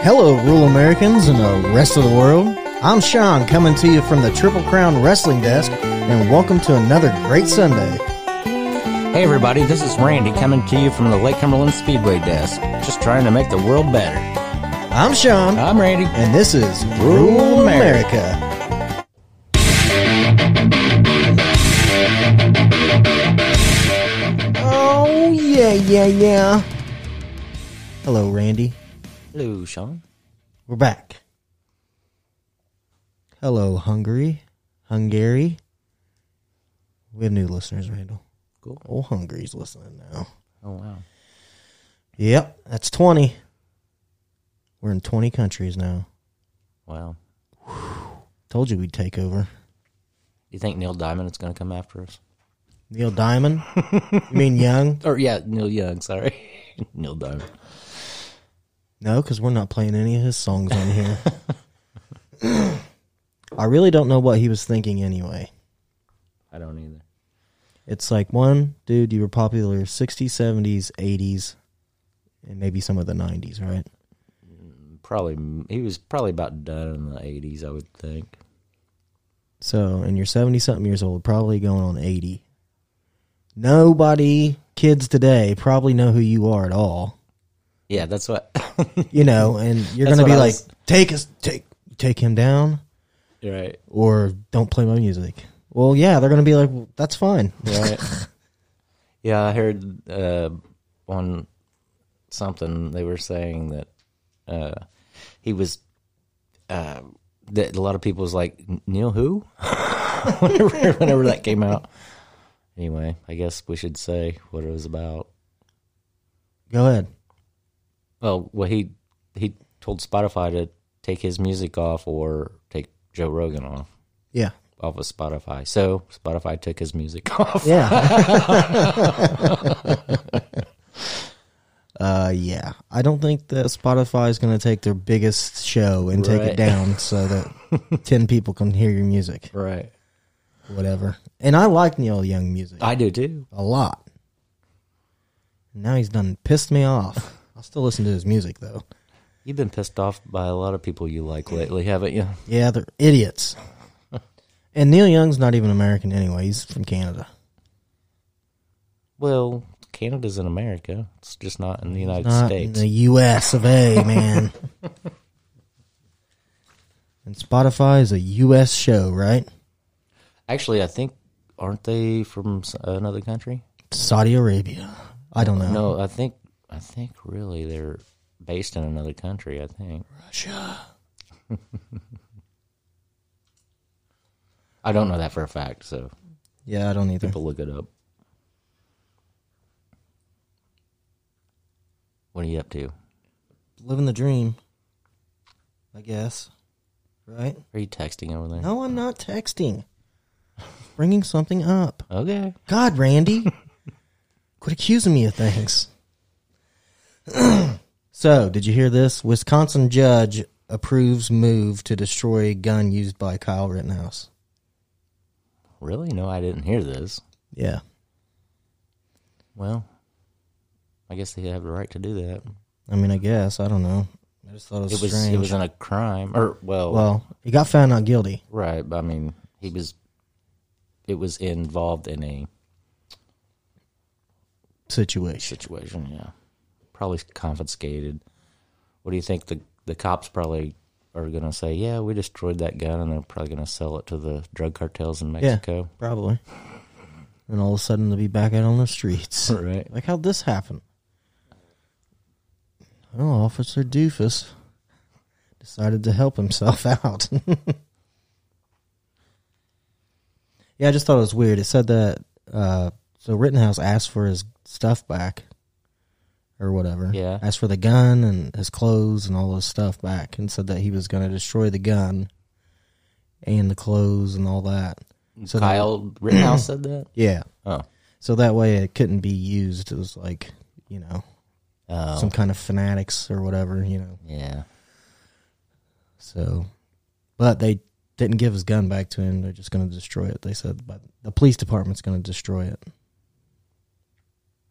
Hello, rural Americans and the rest of the world. I'm Sean coming to you from the Triple Crown Wrestling Desk, and welcome to another great Sunday. Hey everybody, this is Randy coming to you from the Lake Cumberland Speedway desk, just trying to make the world better. I'm Sean, I'm Randy. and this is Rural America. Oh, yeah, yeah, yeah. Hello, Randy. Hello, Sean. We're back. Hello, Hungary. Hungary. We have new listeners, Randall. Cool. Oh, Hungary's listening now. Oh wow. Yep, that's 20. We're in 20 countries now. Wow. Told you we'd take over. You think Neil Diamond is going to come after us? Neil Diamond? you mean Young? Or yeah, Neil Young. Sorry, Neil Diamond. No, because we're not playing any of his songs on here. I really don't know what he was thinking anyway. I don't either. It's like one, dude, you were popular 60s, 70s, 80s, and maybe some of the 90s, right? Mm, probably he was probably about done in the '80s, I would think. So, and you're 70 something years old, probably going on 80. Nobody, kids today, probably know who you are at all. Yeah, that's what. You know, and you're going to be like, was- take us, take, take him down, right. or don't play my music. Well, yeah, they're going to be like, well, that's fine. Right. yeah, I heard uh, on something they were saying that uh, he was uh, that a lot of people was like Neil who whenever, whenever that came out. Anyway, I guess we should say what it was about. Go ahead. Well, well he he told Spotify to take his music off or take Joe Rogan off Yeah. off of Spotify. So Spotify took his music off. Yeah. uh yeah. I don't think that Spotify is going to take their biggest show and take it down so that 10 people can hear your music. Right. Whatever. And I like Neil Young music I do too. a lot. Now he's done pissed me off. I'll still listen to his music though. You've been pissed off by a lot of people you like lately, haven't you? Yeah, they're idiots. and Neil Young's not even American anyway. He's from Canada. Well, Canada's in America. It's just not in the United Not in States. the U.S. of A. Man. and Spotify is a U.S. show, right? Actually, I think aren't they from another country? Saudi Arabia. I don't know. No, I think I think really they're based in another country. I think Russia. I don't know that for a fact, so Yeah, I don't either. people look it up. What are you up to? Living the dream. I guess. Right? Are you texting over there? No, I'm not texting. Bringing something up. Okay. God, Randy. Quit accusing me of things. so, did you hear this? Wisconsin judge approves move to destroy gun used by Kyle Rittenhouse. Really? No, I didn't hear this. Yeah. Well, I guess they have the right to do that. I mean, I guess. I don't know. I just thought it was, It was strange. it was in a crime, or well, well, he got found not guilty. right. But I mean, he was. It was involved in a Situation. situation. Yeah, probably confiscated. What do you think? The the cops probably are going to say, "Yeah, we destroyed that gun," and they're probably going to sell it to the drug cartels in Mexico. Yeah, Probably. And all of a sudden, they'll be back out on the streets. Right. Like, how'd this happen? Oh, Officer Doofus decided to help himself out. yeah, I just thought it was weird. It said that, uh, so Rittenhouse asked for his stuff back or whatever. Yeah. Asked for the gun and his clothes and all his stuff back and said that he was going to destroy the gun and the clothes and all that. So that- Kyle Rittenhouse said that. yeah. Oh, So that way it couldn't be used as like, you know, oh, some kind of fanatics or whatever, you know. yeah. So, but they didn't give his gun back to him. They're just going to destroy it. They said, but the police department's going to destroy it.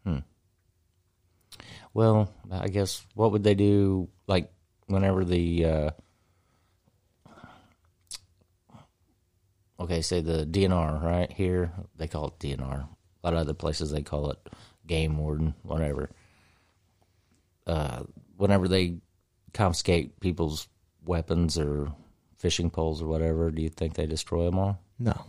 Hmm. Well, I guess what would they do? Like whenever the uh, okay, say the DNR right here, they call it DNR. A lot of other places they call it game warden, whatever. Uh, whenever they confiscate people's weapons or fishing poles or whatever, do you think they destroy them all? No.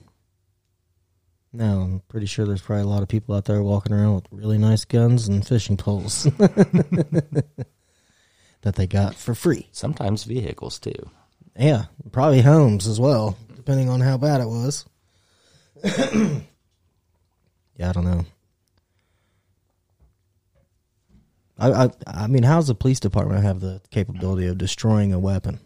No, I'm pretty sure there's probably a lot of people out there walking around with really nice guns and fishing poles that they got for free. Sometimes vehicles too. Yeah, probably homes as well, depending on how bad it was. yeah, I don't know. I, I I mean, how's the police department have the capability of destroying a weapon?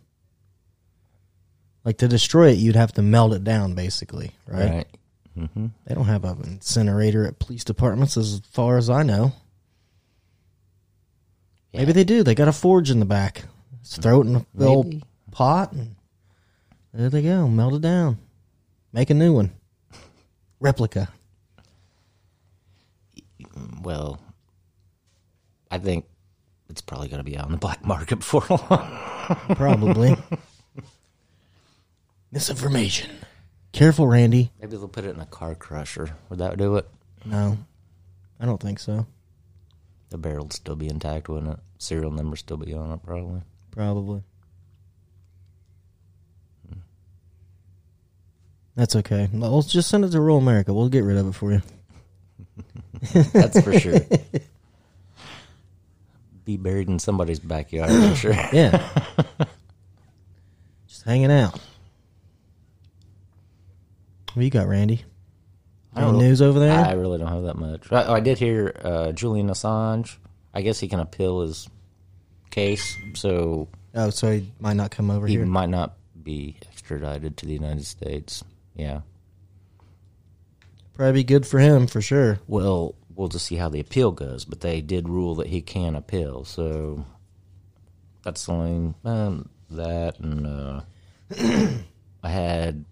Like to destroy it, you'd have to melt it down, basically, right? Right. Hmm They don't have an incinerator at police departments, as far as I know. Maybe they do. They got a forge in the back. Just throw it in a the old pot, and there they go. Melt it down. Make a new one. Replica. Well, I think it's probably going to be out on the black market before long. Probably. Misinformation. Careful, Randy. Maybe they'll put it in a car crusher. Would that do it? No, I don't think so. The barrel would still be intact, wouldn't it? Serial number still be on it, probably. Probably. That's okay. Well, let's just send it to rural America. We'll get rid of it for you. That's for sure. Be buried in somebody's backyard for sure. Yeah. just hanging out. What you got, Randy? I Any news over there? I really don't have that much. I, I did hear uh, Julian Assange. I guess he can appeal his case, so oh, so he might not come over here. he here. might not be extradited to the United States. Yeah. Probably be good for him for sure. Well, we'll just see how the appeal goes, but they did rule that he can appeal, so that's the only um, that and uh, I had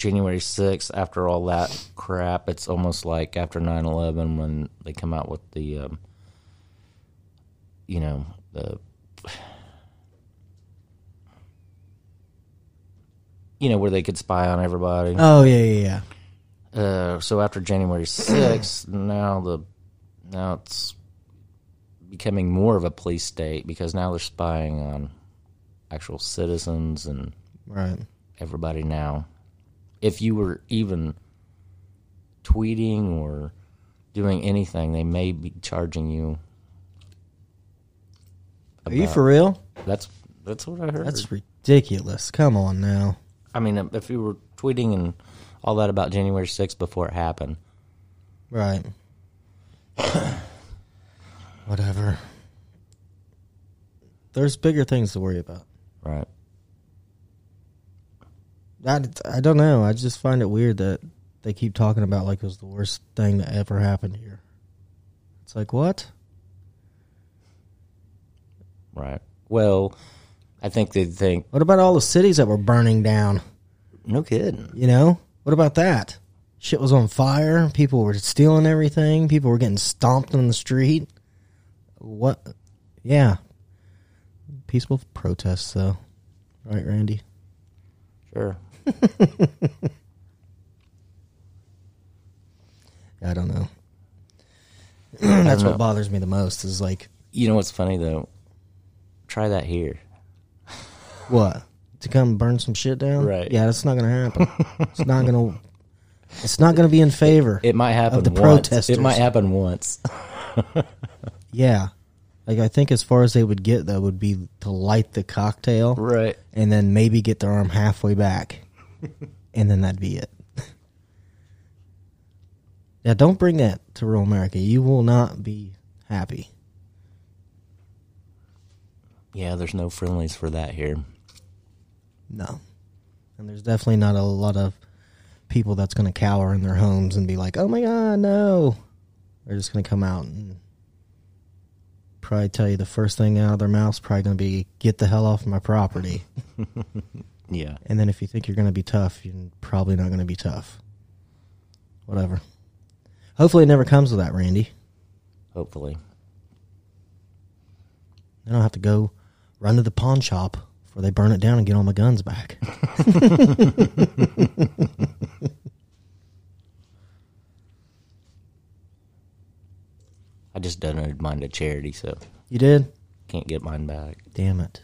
January 6th after all that crap it's almost like after 9/11 when they come out with the um, you know the you know where they could spy on everybody Oh yeah, yeah, yeah. uh, so after January 6th, now the now it's becoming more of a police state because now they're spying on actual citizens and Right. everybody now. If you were even tweeting or doing anything, they may be charging you. Are you about- for real? That's that's what I heard. That's ridiculous. Come on now. I mean, if you were tweeting and all that about January 6th before it happened, Right. Whatever. There's bigger things to worry about. right? I, I don't know. I just find it weird that they keep talking about like it was the worst thing that ever happened here. It's like what? Right. Well, I think they think What about all the cities that were burning down? no kidding. You know? What about that? Shit was on fire. People were stealing everything. People were getting stomped on the street. What? Yeah. Peaceful protests, though. Right, Randy? Sure. I don't know. That's what uh, bothers me the most is like, You know what's funny though? Try that here. what? To come burn some shit down? Right. Yeah, that's not going to happen. it's not going to. It's not to be in favor. It might happen the once. protesters. It might happen once. yeah. Like I think as far as they would get though would be to light the cocktail right. and then maybe get their arm halfway back, and then that'd be it. now, don't bring that to rural America. You will not be happy. Yeah, there's no friendlies for that here. No, and there's definitely not a lot of people that's going to cower in their homes and be like, "Oh my god, no!" They're just going to come out and probably tell you the first thing out of their mouth's probably going to be, "Get the hell off my property." Yeah. And then if you think you're going to be tough, you're probably not going to be tough. Whatever. Hopefully, it never comes to that, Randy. Hopefully. Then I'll have to go run to the pawn shop before they burn it down and get all my guns back. I just donated mine to charity, so you did? can't get mine back. Damn it.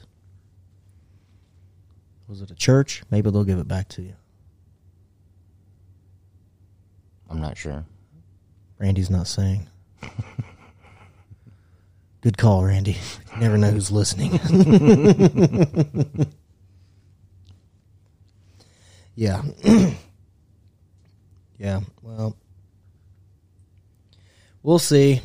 Was it a church? Maybe they'll give it back to you. I'm not sure. Randy's not saying. Good call, Randy. You never know who's listening. yeah. yeah, well, we'll see.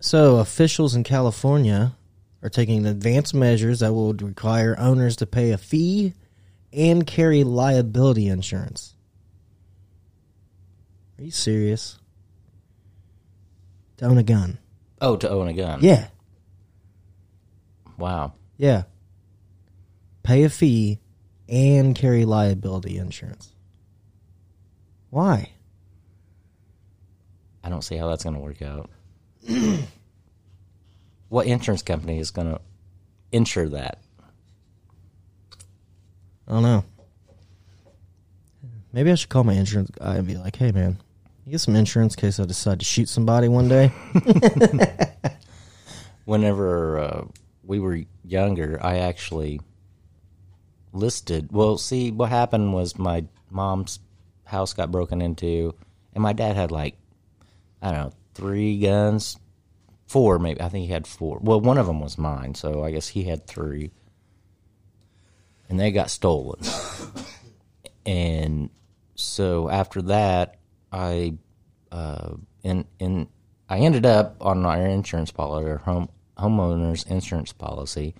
So, officials in California are taking advanced measures that will require owners to pay a fee and carry liability insurance. Are you serious? To own a gun. Oh, to own a gun. Yeah. Wow. Yeah. Pay a fee and carry liability insurance. Why? I don't see how that's going to work out. what insurance company is going to insure that? I don't know. Maybe I should call my insurance guy and be like, hey, man, you get some insurance in case I decide to shoot somebody one day? Whenever uh, we were younger, I actually listed. Well, see, what happened was my mom's house got broken into, and my dad had like, I don't know, three guns, four maybe. I think he had four. Well, one of them was mine, so I guess he had three, and they got stolen. and so after that, I uh, and in I ended up on our insurance policy, our home homeowners insurance policy.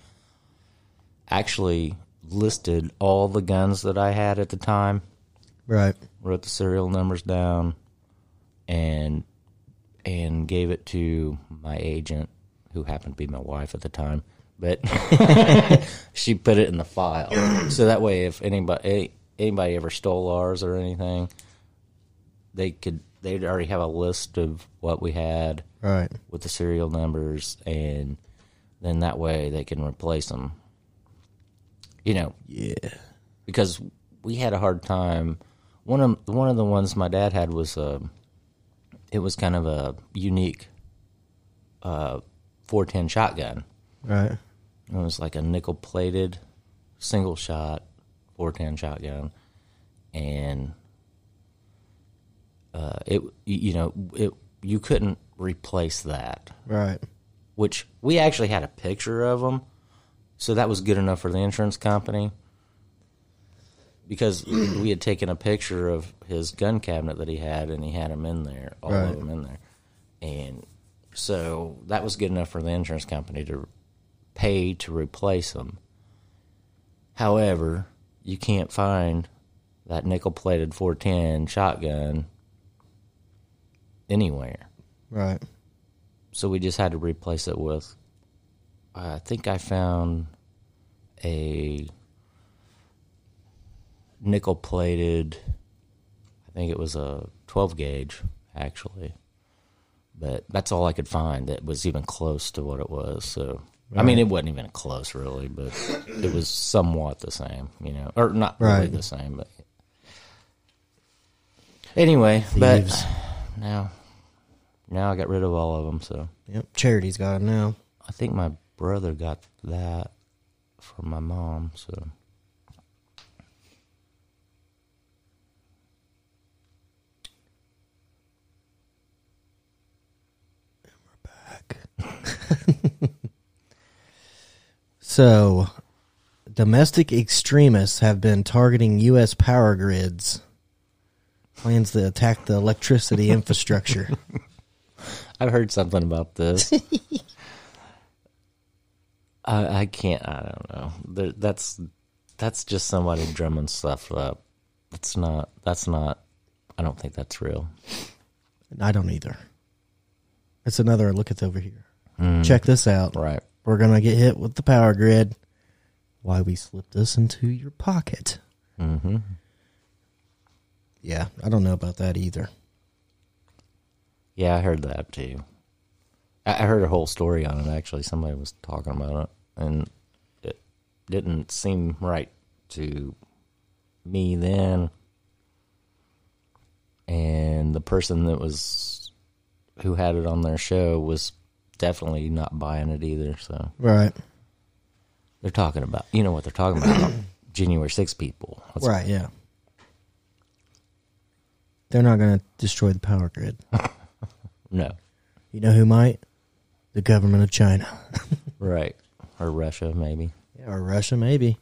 Actually, listed all the guns that I had at the time, right. wrote the serial numbers down, and and gave it to my agent, who happened to be my wife at the time. But she put it in the file, so that way, if anybody anybody ever stole ours or anything, they could they'd already have a list of what we had Right. with the serial numbers, and then that way they can replace them. You know, Yeah. because we had a hard time. One of one of the ones my dad had was a, it was kind of a unique, uh, four ten shotgun. Right. It was like a nickel plated, single shot, four ten shotgun, and uh, it you know it you couldn't replace that Right. which we actually had a picture of them. so that was good enough for the insurance company. Because we had taken a picture of his gun cabinet that he had, and he had them in there, all Right. of them in there, and so that was good enough for the insurance company to pay to replace them. However, you can't find that nickel-plated 410 shotgun anywhere Right. so we just had to replace it with I think I found a nickel plated I think it was a 12 gauge actually but that's all I could find that was even close to what it was so I mean it wasn't even close really but it was somewhat the same you know or not really the same but anyway Thieves. but now now I got rid of all of them so Yep. Charity's got now. I think my brother got that from my mom. So So, domestic extremists have been targeting U.S. power grids. Plans to attack the electricity infrastructure. I've heard something about this. I, I can't. I don't know. There, that's that's just somebody drumming stuff up. That's not. That's not. I don't think that's real. I don't either. It's another look at over here. Check this out. Right. We're gonna get hit with the power grid. Why we slipped this into your pocket? Mm-hmm. Yeah, I don't know about that either. Yeah, I heard that too. I I heard a whole story on it. Actually, somebody was talking about it, and it didn't seem right to me then. And the person that was who had it on their show was definitely not buying it either. So Right. they're talking about, you know what they're talking about? January 6 people. That's- Right. Yeah. They're not going to destroy the power grid. No, You know who might? The government of China. right. Or Russia, maybe. Yeah, or Russia, maybe.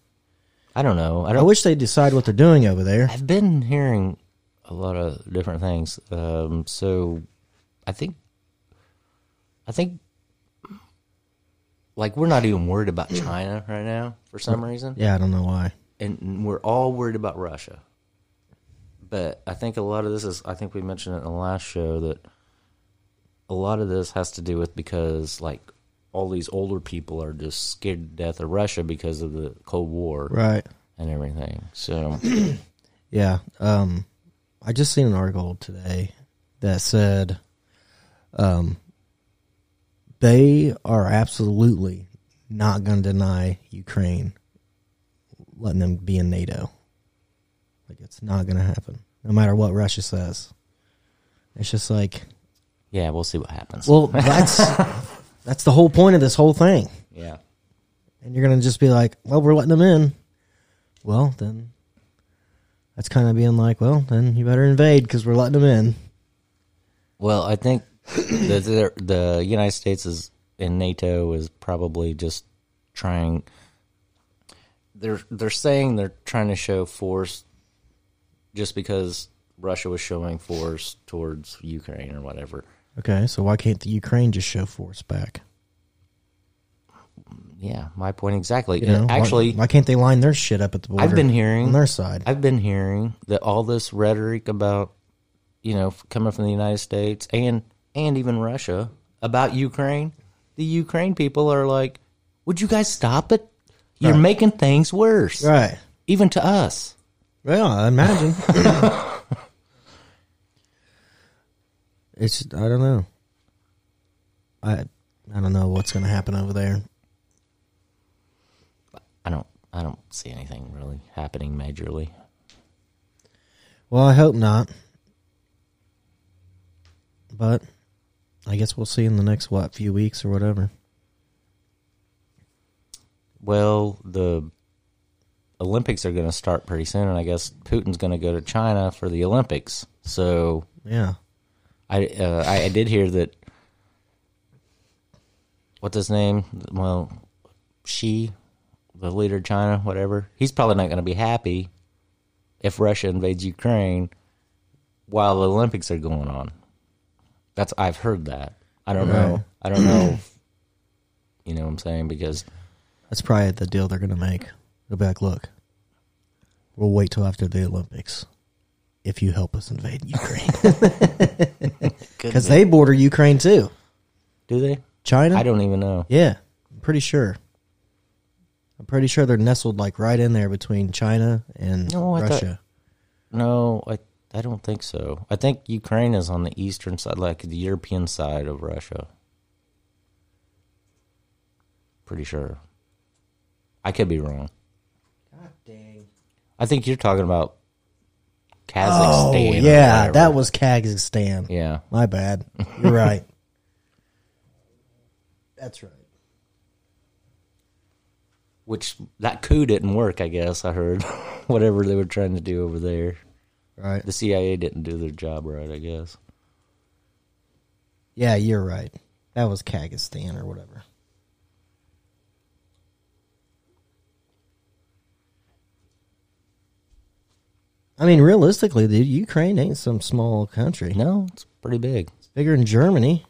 I don't know. I I don't. wish they'd decide what they're doing over there. I've been hearing a lot of different things. Um, so I think, I think, like we're not even worried about China right now for some reason, Yeah, I don't know why. and we're all worried about Russia. But I think a lot of this is. I think we mentioned it in the last show that a lot of this has to do with because like all these older people are just scared to death of Russia because of the Cold War Right. and everything. So Yeah. Um, I just seen an article today that said, um, they are absolutely not going to deny Ukraine letting them be in NATO. Like it's not going to happen, no matter what Russia says. It's just like, yeah, we'll see what happens. well, that's that's the whole point of this whole thing. yeah. and you're gonna just be like, "Well, we're letting them in." Well, then that's kind of being like, "Well, then you better invade because we're letting them in." Well, I think the, the the United States is in NATO is probably just trying. They're they're saying they're trying to show force, just because Russia was showing force towards Ukraine or whatever. Okay, so why can't the Ukraine just show force back? Yeah, my point exactly. You know, why- Actually, why, can't they line their shit up at the border? I've been hearing on their side. I've been hearing that all this rhetoric about, you know, coming from the United States and and even Russia about Ukraine, the Ukraine people are like, "Would you guys stop it? You're Right. making things worse, right? even to us." Well, I imagine. it's I don't know. I I don't know what's going to happen over there. I don't I don't see anything really happening majorly. Well, I hope not. But I guess we'll see in the next what few weeks or whatever. Well, the Olympics are going to start pretty soon, and I guess Putin's going to go to China for the Olympics. So Yeah. I uh, I, I did hear that. What's his name? Well, Xi, the leader of China, whatever. He's probably not going to be happy if Russia invades Ukraine while the Olympics are going on. That's I've heard that. I don't know. I don't know. if- you know what I'm saying? Because That's probably the deal they're going to make. Go back, look, we'll wait till after the Olympics if you help us invade Ukraine. Because they border Ukraine too. do they? China? I don't even know. Yeah, I'm pretty sure. I'm pretty sure they're nestled like right in there between China and No, I thought- Russia. No, I I don't think so. I think Ukraine is on the eastern side, like the European side of Russia. Pretty sure. I could be wrong. God dang. I think you're talking about Oh, Kazakhstan. or yeah, that was Kazakhstan. yeah. My bad. You're right. That's right. Which that coup didn't work. I guess I heard whatever they were trying to do over there. Right. The CIA didn't do their job right. I guess. Yeah, you're right. That was Kazakhstan or whatever. I mean, realistically, dude, Ukraine ain't some small country. No, it's pretty big. It's bigger than Germany.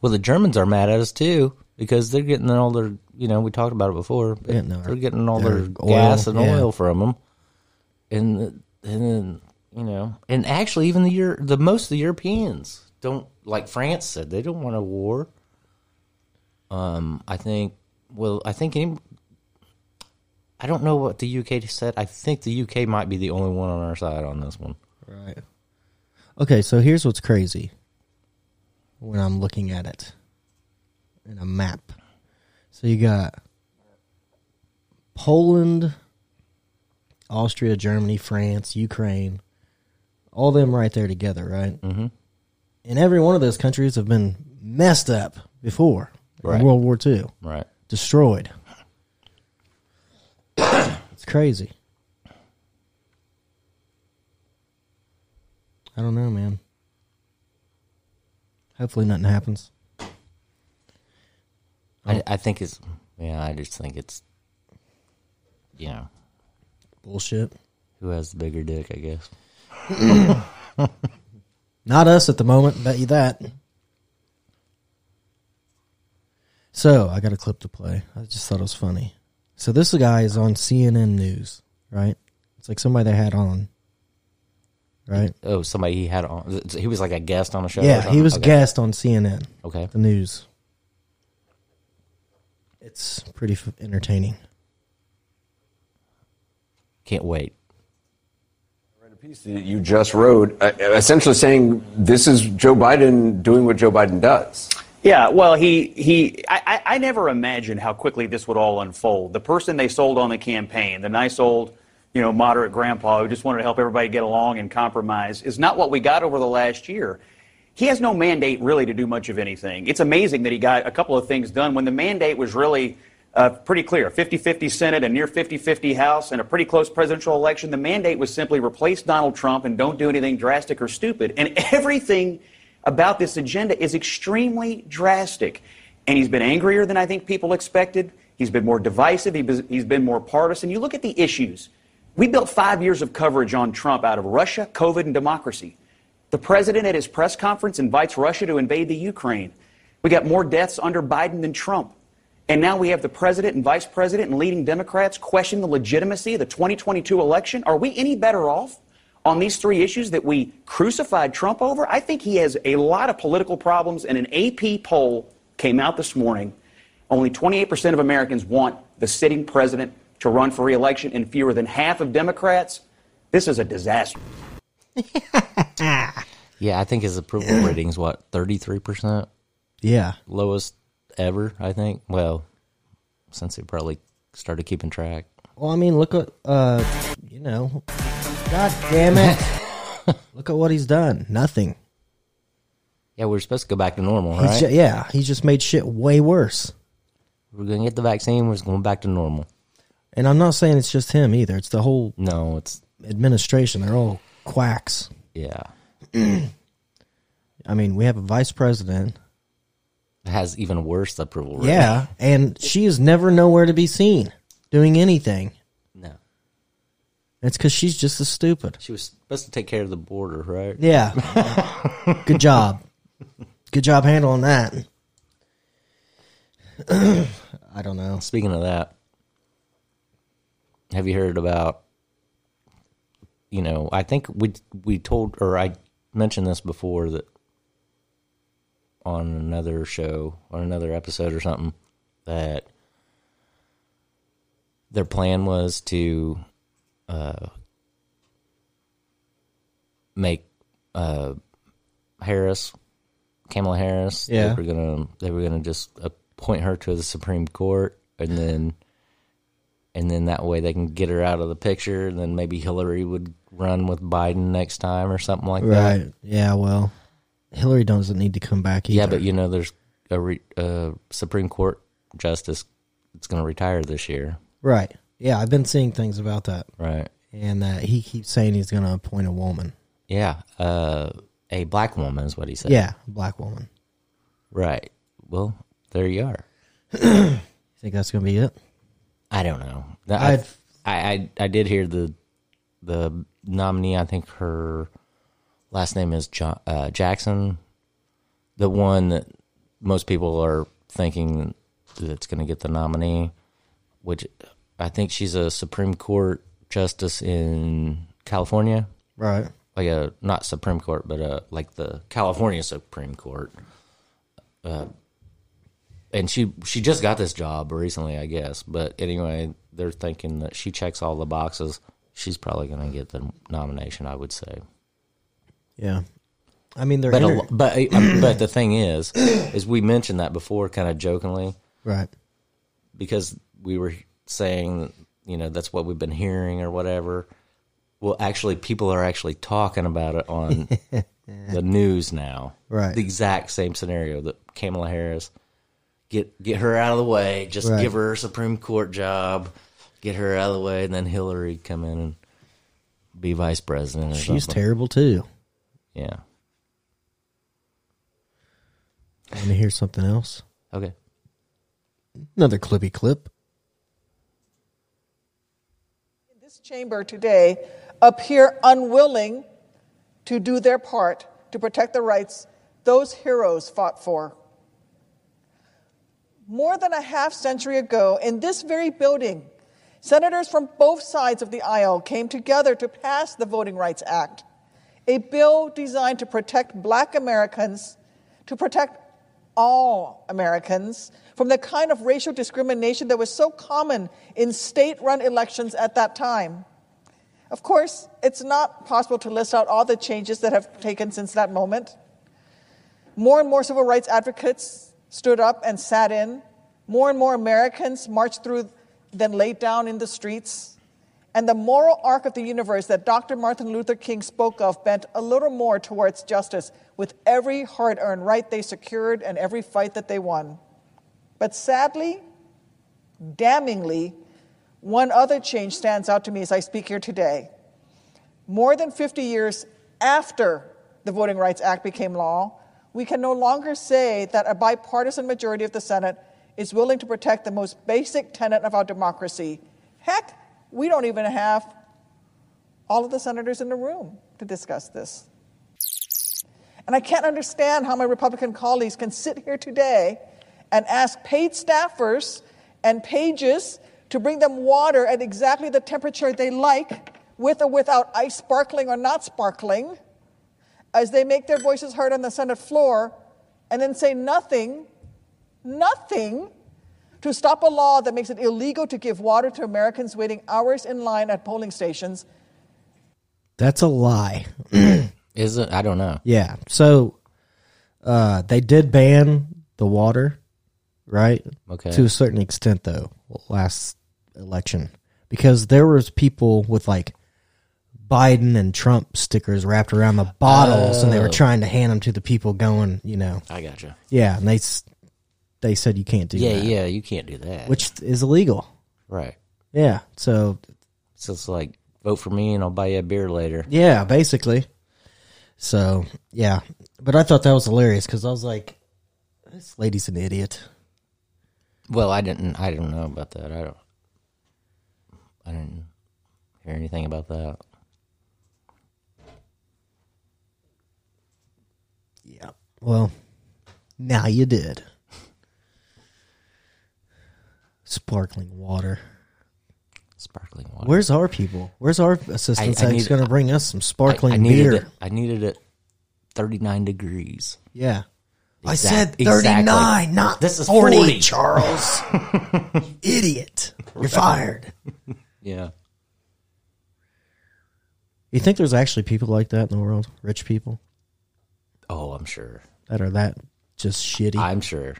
Well, the Germans are mad at us too because they're getting all their, you know, we talked about it before. But Yeah, no, they're getting all their, their oil, gas and yeah. oil from them, and and then you know, and actually, even the Euro- the most of the Europeans don't like France said they don't want a war. Um, I think. Well, I think any. I don't know what the UK said. I think the UK might be the only one on our side on this one. Right. Okay, so here's what's crazy. when I'm looking at it in a map. So you got Poland, Austria, Germany, France, Ukraine, all them right there together, right? Mm-hmm. And every one of those countries have been messed up before in Right. World War II, Right. destroyed. it's crazy. I don't know, man. Hopefully, nothing happens. I, I think it's yeah. I just think it's you know Bullshit. who has the bigger dick. I guess. Not us at the moment, bet you that. So, I got a clip to play. I just thought it was funny. So, this guy is on CNN News, right? It's like somebody they had on, right? Oh, somebody he had on. He was like a guest on a show. Yeah, he was okay. guest on CNN, Okay. the news. It's pretty f- entertaining. Can't wait. piece that you just wrote, uh, essentially saying this is Joe Biden doing what Joe Biden does. Yeah, well, he he. I, I I never imagined how quickly this would all unfold. The person they sold on the campaign, the nice old, you know, moderate grandpa who just wanted to help everybody get along and compromise, is not what we got over the last year. He has no mandate really to do much of anything. It's amazing that he got a couple of things done when the mandate was really uh, pretty clear 50 50 Senate, a near 50 50 House, and a pretty close presidential election. The mandate was simply replace Donald Trump and don't do anything drastic or stupid. And everything about this agenda is extremely drastic. And he's been angrier than I think people expected. He's been more divisive. He's been more partisan. You look at the issues. We built five years of coverage on Trump out of Russia, COVID, and democracy. The president at his press conference invites Russia to invade the Ukraine. We got more deaths under Biden than Trump. And now we have the president and vice president and leading Democrats question the legitimacy of the 2022 election. Are we any better off on these three issues that we crucified Trump over? I think he has a lot of political problems. And an AP poll came out this morning. Only 28% of Americans want the sitting president to run for reelection, and fewer than half of Democrats. This is a disaster. Yeah, I think his approval rating's what thirty three percent, Yeah. lowest ever. I think. Well, since he probably started keeping track. Well, I mean, look at, uh, you know, God damn it. look at what he's done. Nothing. Yeah, we're supposed to go back to normal, He's right? ju- yeah, he's just made shit way worse. we're gonna get the vaccine. We're just going back to normal. And I'm not saying it's just him either. It's the whole No, it's administration. They're all quacks. yeah. I mean, we have a vice president. Has even worse approval rating. Yeah, and she is never nowhere to be seen doing anything. No, It's because she's just as stupid. she was supposed to take care of the border, right? Yeah. Good job. Good job handling that. I don't know. Speaking of that, have you heard about? You know, I think we we told or I mentioned this before that on another show on another episode or something that their plan was to uh, make uh, Harris, Kamala Harris. Yeah. they were gonna they were gonna just appoint her to the Supreme Court, and then and then that way they can get her out of the picture, and then maybe Hillary would run with Biden next time or something like that. Right. Yeah, well, Hillary doesn't need to come back either. Yeah, but you know, there's a re, uh, Supreme Court justice that's going to retire this year, Right. Yeah, I've been seeing things about that. right? And that he keeps saying he's going to appoint a woman. Yeah, uh, a black woman is what he said. Yeah, black woman. right. Well, there you are. You think that's going to be it? I don't know. I, I, I I did hear the the nominee. I think her last name is jo- uh, Jackson. The one that most people are thinking that's going to get the nominee, which I think she's a Supreme Court justice in California, Right. like a not Supreme Court, but uh like the California Supreme Court. Uh, and she she just got this job recently, I guess. But anyway, they're thinking that she checks all the boxes. She's probably going to get the nomination, I would say. Yeah. I mean, they're But a, inter- lo- but but the thing is, is we mentioned that before, kind of jokingly, right. because we were saying, you know, that's what we've been hearing or whatever. Well, actually, people are actually talking about it on the news now. Right. The exact same scenario that Kamala Harris get get her out of the way, just Right. give her a Supreme Court job, get her out of the way, and then Hillary come in and be vice president. Or She's something. terrible too. Yeah. Want to hear something else? Okay. Another clippy clip. In this chamber today appear unwilling to do their part to protect the rights those heroes fought for. More than a half century ago, in this very building, senators from both sides of the aisle came together to pass the Voting Rights Act, a bill designed to protect black Americans, to protect all Americans from the kind of racial discrimination that was so common in state run elections at that time. Of course, it's not possible to list out all the changes that have taken since that moment. More and more civil rights advocates stood up and sat in. More and more Americans marched through, then laid down in the streets. And the moral arc of the universe that Dr. Martin Luther King spoke of bent a little more towards justice with every hard earned right they secured and every fight that they won. But sadly, damningly, one other change stands out to me as I speak here today. More than 50 years after the Voting Rights Act became law, we can no longer say that a bipartisan majority of the Senate is willing to protect the most basic tenet of our democracy. Heck, we don't even have all of the senators in the room to discuss this. And I can't understand how my Republican colleagues can sit here today and ask paid staffers and pages to bring them water at exactly the temperature they like, with or without ice sparkling or not sparkling, as they make their voices heard on the Senate floor, and then say nothing, nothing to stop a law that makes it illegal to give water to Americans waiting hours in line at polling stations That's a lie. Is it? I don't know. Yeah. So uh, they did ban the water, right? Okay. To a certain extent, though, last election, because there was people with like Biden and Trump stickers wrapped around the bottles, and they were Oh. trying to hand them to the people going, you know, I gotcha. yeah, and they s- they said you can't do Yeah, that, yeah. Yeah, you can't do that. which is illegal. right. Yeah. So So it's like vote for me and I'll buy you a beer later. Yeah, basically. So yeah, but I thought that was hilarious because I was like, "This lady's an idiot." Well, I didn't. I don't know about that. I don't. I didn't hear anything about that. Yeah. Well, now you did. Sparkling water. Sparkling water. Where's our people? Where's our assistant I that's need- going to bring us some sparkling I needed beer? it. I needed it. Thirty nine degrees. Yeah. I Exact- said 39, exactly. not This is 40, 40. Charles. You Idiot. You're fired. Yeah. You think there's actually people like that in the world? Rich people Oh, I'm sure. that are that just shitty? I'm sure.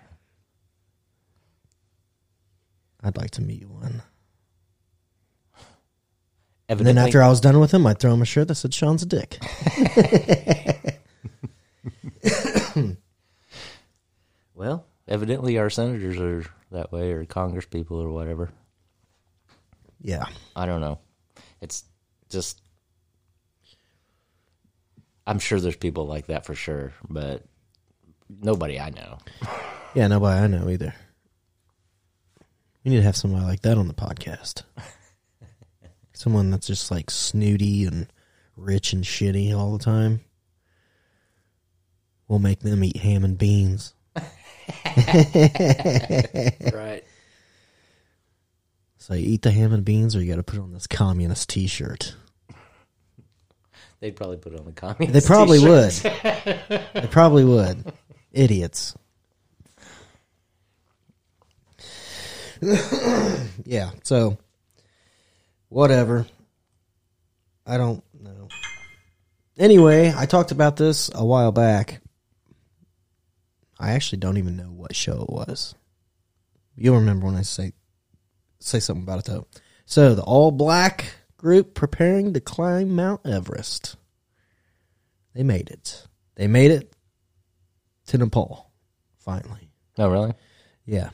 I'd like to meet one. And then after I was done with him, I'd throw him a shirt that said Sean's a dick. well, evidently our senators are that way, or Congress people, or whatever. Yeah. I don't know. It's just. I'm sure there's people like that for sure, but nobody I know. Yeah, nobody I know either. We need to have somebody like that on the podcast. Someone that's just like snooty and rich and shitty all the time. We'll make them eat ham and beans. Right. So you eat the ham and beans or you got to put on this communist t shirt. They'd probably put it on the communist. They probably t-shirts. would. They probably would. Idiots. yeah, so whatever. I don't know. anyway, I talked about this a while back. I actually don't even know what show it was. You'll remember when I say say something about it though. So the all black group preparing to climb Mount Everest. They made it. They made it to Nepal. Finally. Oh, really? Yeah.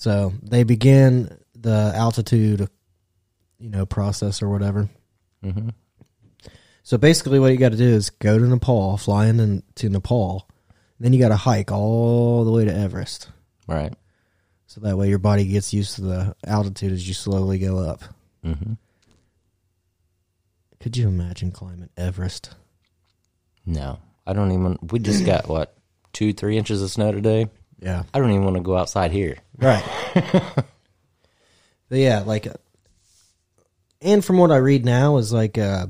So they begin the altitude, you know, process or whatever. Mm-hmm. So basically, what you got to do is go to Nepal, fly in to Nepal, then you got to hike all the way to Everest. Right. So that way your body gets used to the altitude as you slowly go up. Mm-hmm. Could you imagine climbing Everest? No, I don't even. We just got what two, three inches of snow today. Yeah. I don't even want to go outside here. Right. but yeah, like, uh, and from what I read now is like, uh,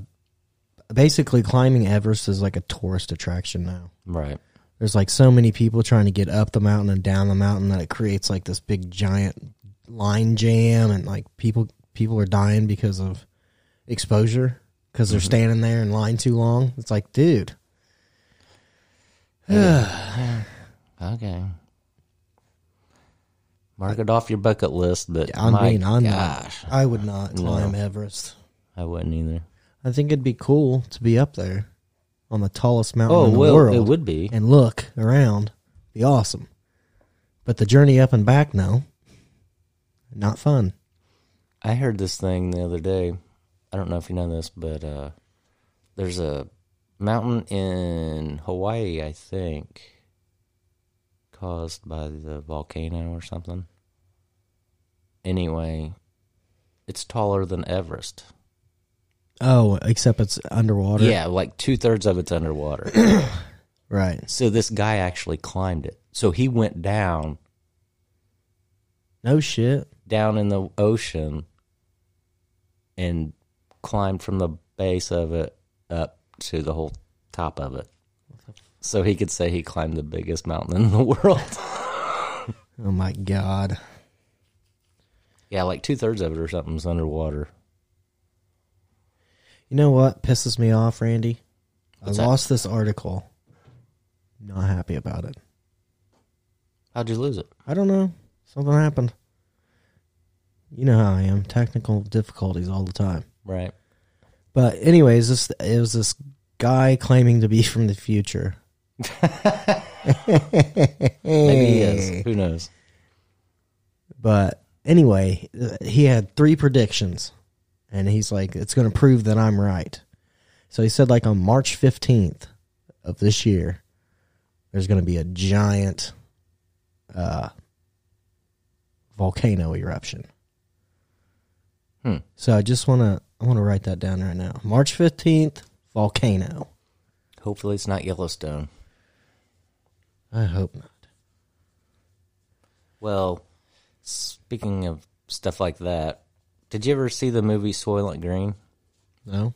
basically climbing Everest is like a tourist attraction now. Right. There's like so many people trying to get up the mountain and down the mountain that it creates like this big giant line jam and like people people are dying because of exposure because they're standing there in line too long. It's like, dude, Okay. Mark it off your bucket list, but I my mean, I'm gosh, not, I would not climb Everest. I wouldn't either. I think it'd be cool to be up there on the tallest mountain Oh in the well, world. it would be. and look around. Be awesome. But the journey up and back, no, not fun. I heard this thing the other day. I don't know if you know this, but uh, there's a mountain in Hawaii, I think, caused by the volcano or something. Anyway, it's taller than Everest. Oh, except it's underwater. Yeah, like two thirds of it's underwater. right. so this guy actually climbed it. So he went down No shit. down in the ocean and climbed from the base of it up to the whole top of it. So he could say he climbed the biggest mountain in the world. Oh my god. Yeah, like two thirds of it or something's underwater. You know what pisses me off, Randy? What's I that? lost this article. Not happy about it. How'd you lose it? I don't know. Something happened. You know how I am. Technical difficulties all the time. Right. But anyways, this it was this guy claiming to be from the future. Maybe he is. Who knows? But anyway, he had three predictions, and he's like, "It's going to prove that I'm right." So he said, like on March fifteenth of this year, there's going to be a giant uh, volcano eruption. Hmm. So I just want to I want to write that down right now. March fifteenth, volcano. Hopefully it's not Yellowstone. I hope not. Well, speaking of stuff like that, did you ever see the movie Soylent Green? No,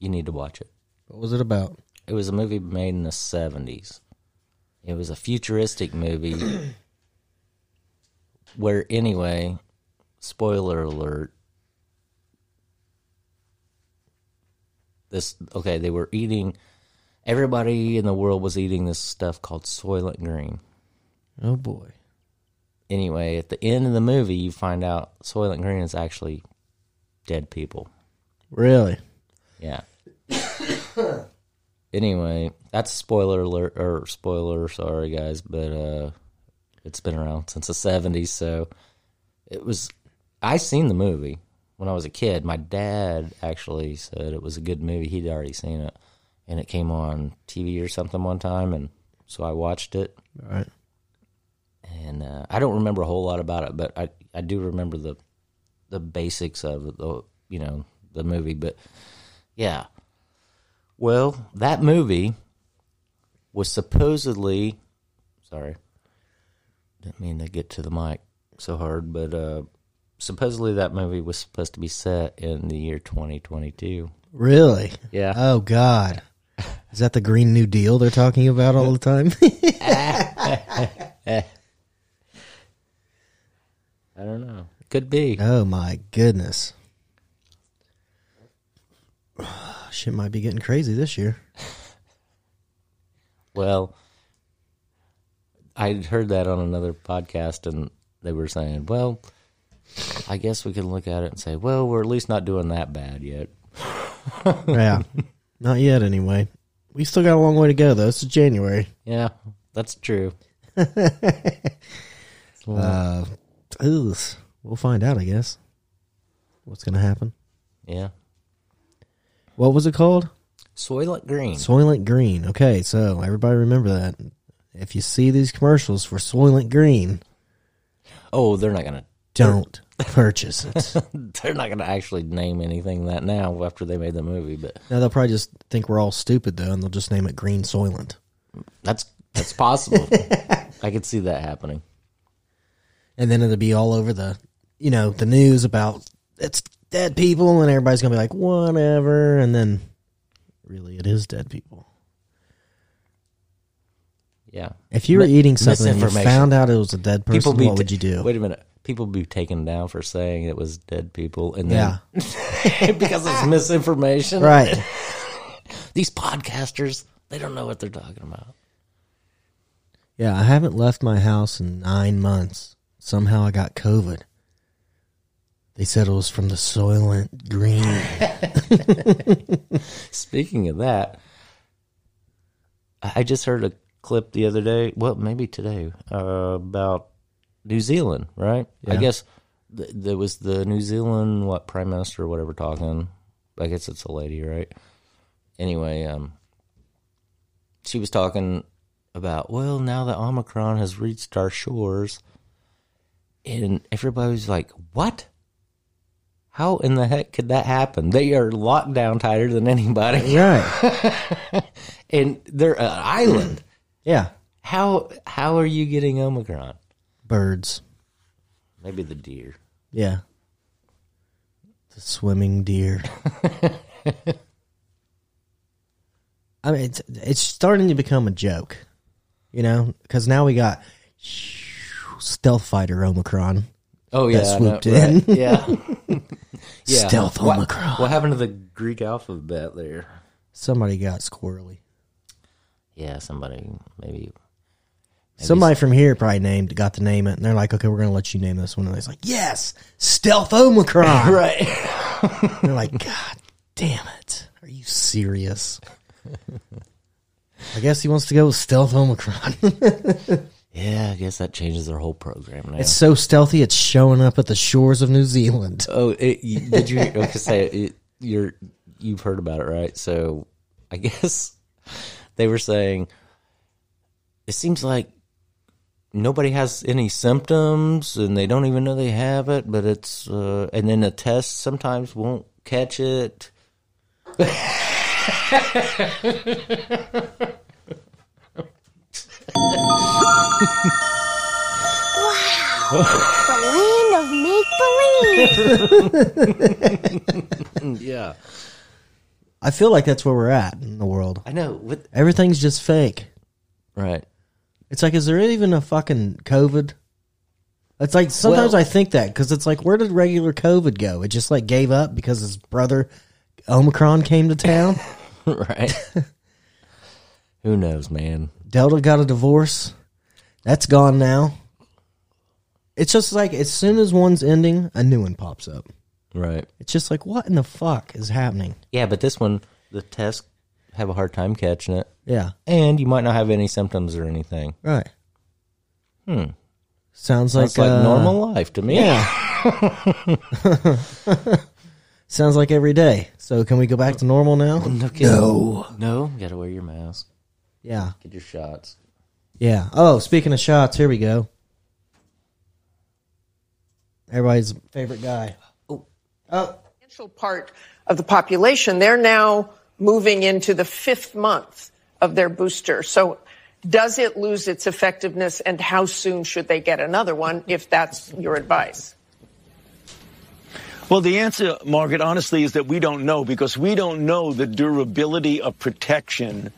You need to watch it. what was it about? It was a movie made in the 70s. It was a futuristic movie where, anyway, spoiler alert. This, okay, they were eating, everybody in the world was eating this stuff called Soylent Green. Oh boy. Anyway, at the end of the movie, you find out Soylent Green is actually dead people. Really? Yeah. anyway, that's spoiler alert or spoiler, sorry guys, but uh it's been around since the seventies, so it was I seen the movie when I was a kid. My dad actually said it was a good movie. He'd already seen it. And it came on TV or something one time and so I watched it All right. And uh, I don't remember a whole lot about it, but I I do remember the the basics of the you know the movie. But yeah, well, that movie was supposedly sorry, didn't mean to get to the mic so hard, but uh, supposedly that movie was supposed to be set in the year 2022. Really? Yeah. Oh God. Is that the Green New Deal they're talking about all the time? I don't know. Could be. oh my goodness. Shit might be getting crazy this year. Well, I heard that on another podcast, and they were saying, well, I guess we can look at it and say, well, we're at least not doing that bad yet. yeah. Not yet, anyway. We still got a long way to go, though. This is January. Yeah, that's true. Uh, ugh. we'll find out, I guess. What's going to happen? Yeah. What was it called? Soylent Green. Soylent Green. Okay, so everybody remember that. If you see these commercials for Soylent Green, oh, they're not gonna. don't purchase it. They're not gonna actually name anything that now after they made the movie, but now they'll probably just think we're all stupid though, and they'll just name it Green Soylent. that's that's possible. I could see that happening. And then it'll be all over the you know the news about it's dead people and everybody's gonna be like whatever and then really it is dead people Yeah. if you were Mi- eating something and you found out it was a dead person what would you do Wait a minute. People be taken down for saying it was dead people, and then yeah because it's misinformation. right These podcasters, they don't know what they're talking about. yeah i haven't left my house in nine months somehow i got covid they said it was from the soylent green Speaking of that, I just heard a clip the other day. Well, maybe today uh, about New Zealand. Right? I guess th- there was the New Zealand what prime minister or whatever talking. I guess it's a lady, right? Anyway, um, she was talking about well, now that Omicron has reached our shores, and everybody was like, "What?" How in the heck could that happen? They are locked down tighter than anybody right and they're an island. yeah How how are you getting Omicron? birds Maybe the deer. Yeah. The swimming deer. I mean, it's, it's starting to become a joke, you know, because now we got stealth fighter Omicron. Oh yeah, I swooped know, in. right, Yeah, yeah. Stealth what, Omicron. What happened to the Greek alphabet there? Somebody got squirrely. Yeah, somebody maybe. Somebody from here probably named, got to name it, and they're like, "Okay, we're gonna let you name this one." And it's like, "Yes, Stealth Omicron." Right. They're like, "God damn it, are you serious?" I guess he wants to go with Stealth Omicron. Yeah, I guess that changes their whole program now. It's so stealthy, it's showing up at the shores of New Zealand. oh, it, you, did you? Okay, say it, you're you've heard about it, right? So, I guess they were saying it seems like nobody has any symptoms and they don't even know they have it, but it's uh, and then a test sometimes won't catch it. The land of make believe. Yeah, I feel like that's where we're at in the world. I know. With, Everything's just fake. right. It's like, is there even a fucking COVID? It's like sometimes Well- I think that because it's like, where did regular COVID go? It just like gave up because his brother Omicron came to town. right. Who knows, man? Delta got a divorce. That's gone now. It's just like as soon as one's ending, a new one pops up. Right. It's just like, what in the fuck is happening? Yeah, but this one, the tests have a hard time catching it, Yeah, and you might not have any symptoms or anything. right. Hmm. Sounds like It's like uh, normal life to me. Yeah. Sounds like every day. So can we go back to normal now? No, no, no. You gotta wear your mask. Yeah. Get your shots. Yeah. Oh, speaking of shots, here we go. Everybody's favorite guy. Oh. Oh. part of the population, they're now moving into the fifth month of their booster. So does it lose its effectiveness and how soon should they get another one if that's your advice? Well, the answer, Margaret, honestly, is that we don't know because we don't know the durability of protection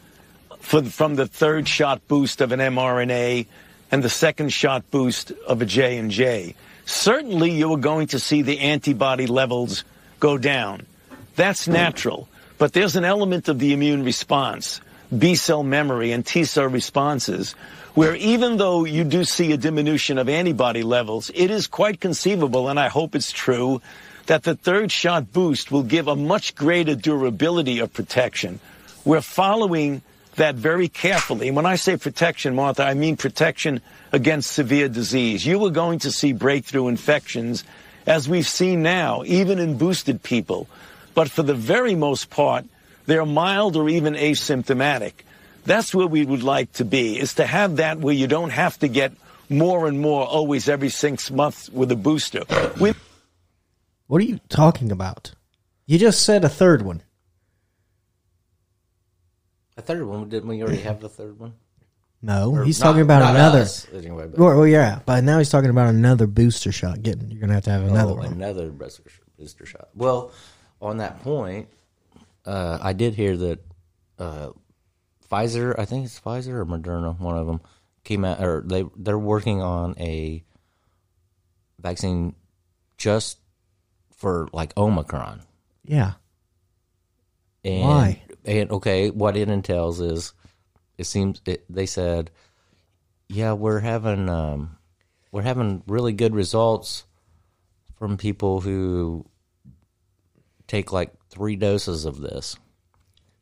for, from the third shot boost of an mRNA and the second shot boost of a J and J. Certainly, you are going to see the antibody levels go down. That's natural. But there's an element of the immune response, B cell memory and T cell responses, where even though you do see a diminution of antibody levels, it is quite conceivable, and I hope it's true, that the third shot boost will give a much greater durability of protection. We're following that very carefully. And when I say protection, Martha, I mean protection against severe disease. You are going to see breakthrough infections, as we've seen now, even in boosted people. But for the very most part, they're mild or even asymptomatic. That's where we would like to be, is to have that where you don't have to get more and more always every six months with a booster. We- What are you talking about? You just said a third one. A third one, didn't we already have the third one? No, Or he's not- talking about not another. us, anyway, but- well, well, yeah, but now he's talking about another booster shot. Getting you're gonna have to have another Oh, one. Another booster, booster shot. Well, on that point, uh, I did hear that uh, Pfizer, I think it's Pfizer or Moderna, one of them came out, or they they're working on a vaccine just for like Omicron. Yeah, And, Why? And okay, what it entails is, it seems it, they said, yeah, we're having um, we're having really good results from people who take like three doses of this.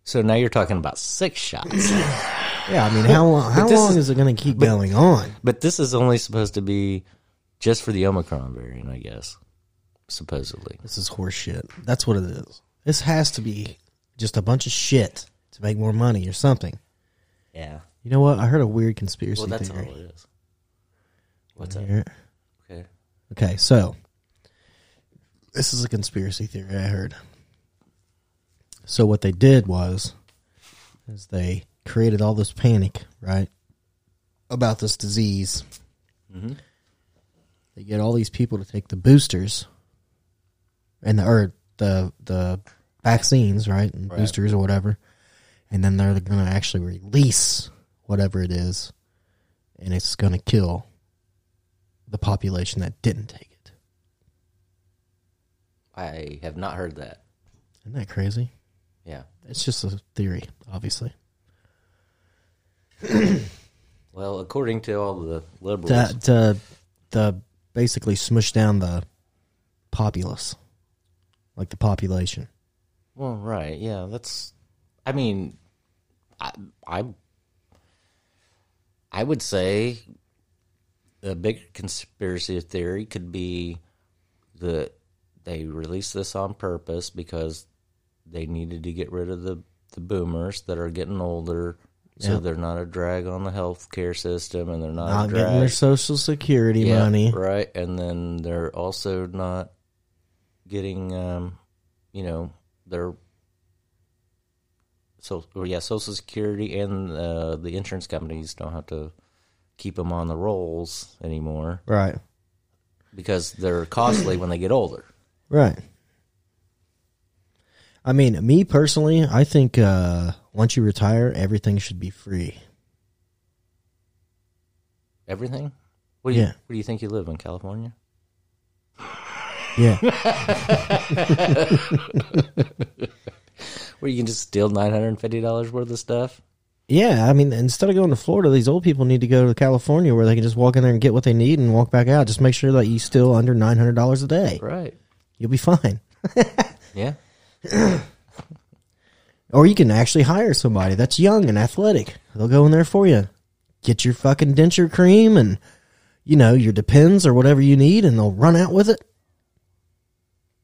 So now you're talking about six shots. yeah. I mean, how long? How long is- is, it gonna keep going on? but this is only supposed to be just for the Omicron variant, I guess. Supposedly. This is horse shit. That's what it is. This has to be just a bunch of shit to make more money or something. Yeah. You know what? I heard a weird conspiracy Well, that's all it is. What's that? Hear it? Okay. Okay, so this is a conspiracy theory I heard. So what they did was is they created all this panic, right? About this disease. Mhm. They get all these people to take the boosters and the or the the vaccines, right? And Right. boosters or whatever. And then they're going to actually release whatever it is and it's going to kill the population that didn't take it. I have not heard that. Isn't that crazy? Yeah. It's just a theory, obviously. Well, according to all the liberals, To, to, to basically smush down the populace, like the population. Well, right, yeah, that's. I mean, I, I, I would say a big conspiracy theory could be that they released this on purpose because they needed to get rid of the the boomers that are getting older, so Yeah. they're not a drag on the healthcare system, and they're not, Not getting their social security Yeah, money. right? And then they're also not getting, um, you know, their so or yeah, Social Security and uh, the insurance companies don't have to keep them on the rolls anymore Right. because they're costly when they get older. Right. I mean, me personally, I think uh, once you retire, everything should be free. Everything. What do you Yeah. Where do you think you live in California? Yeah. Where you can just steal nine hundred and fifty dollars worth of stuff? Yeah, I mean, instead of going to Florida, these old people need to go to California where they can just walk in there and get what they need and walk back out. Just make sure that you steal under nine hundred dollars a day. Right. You'll be fine. Yeah. Or you can actually hire somebody that's young and athletic. They'll go in there for you. Get your fucking denture cream and you know your Depends or whatever you need, and they'll run out with it.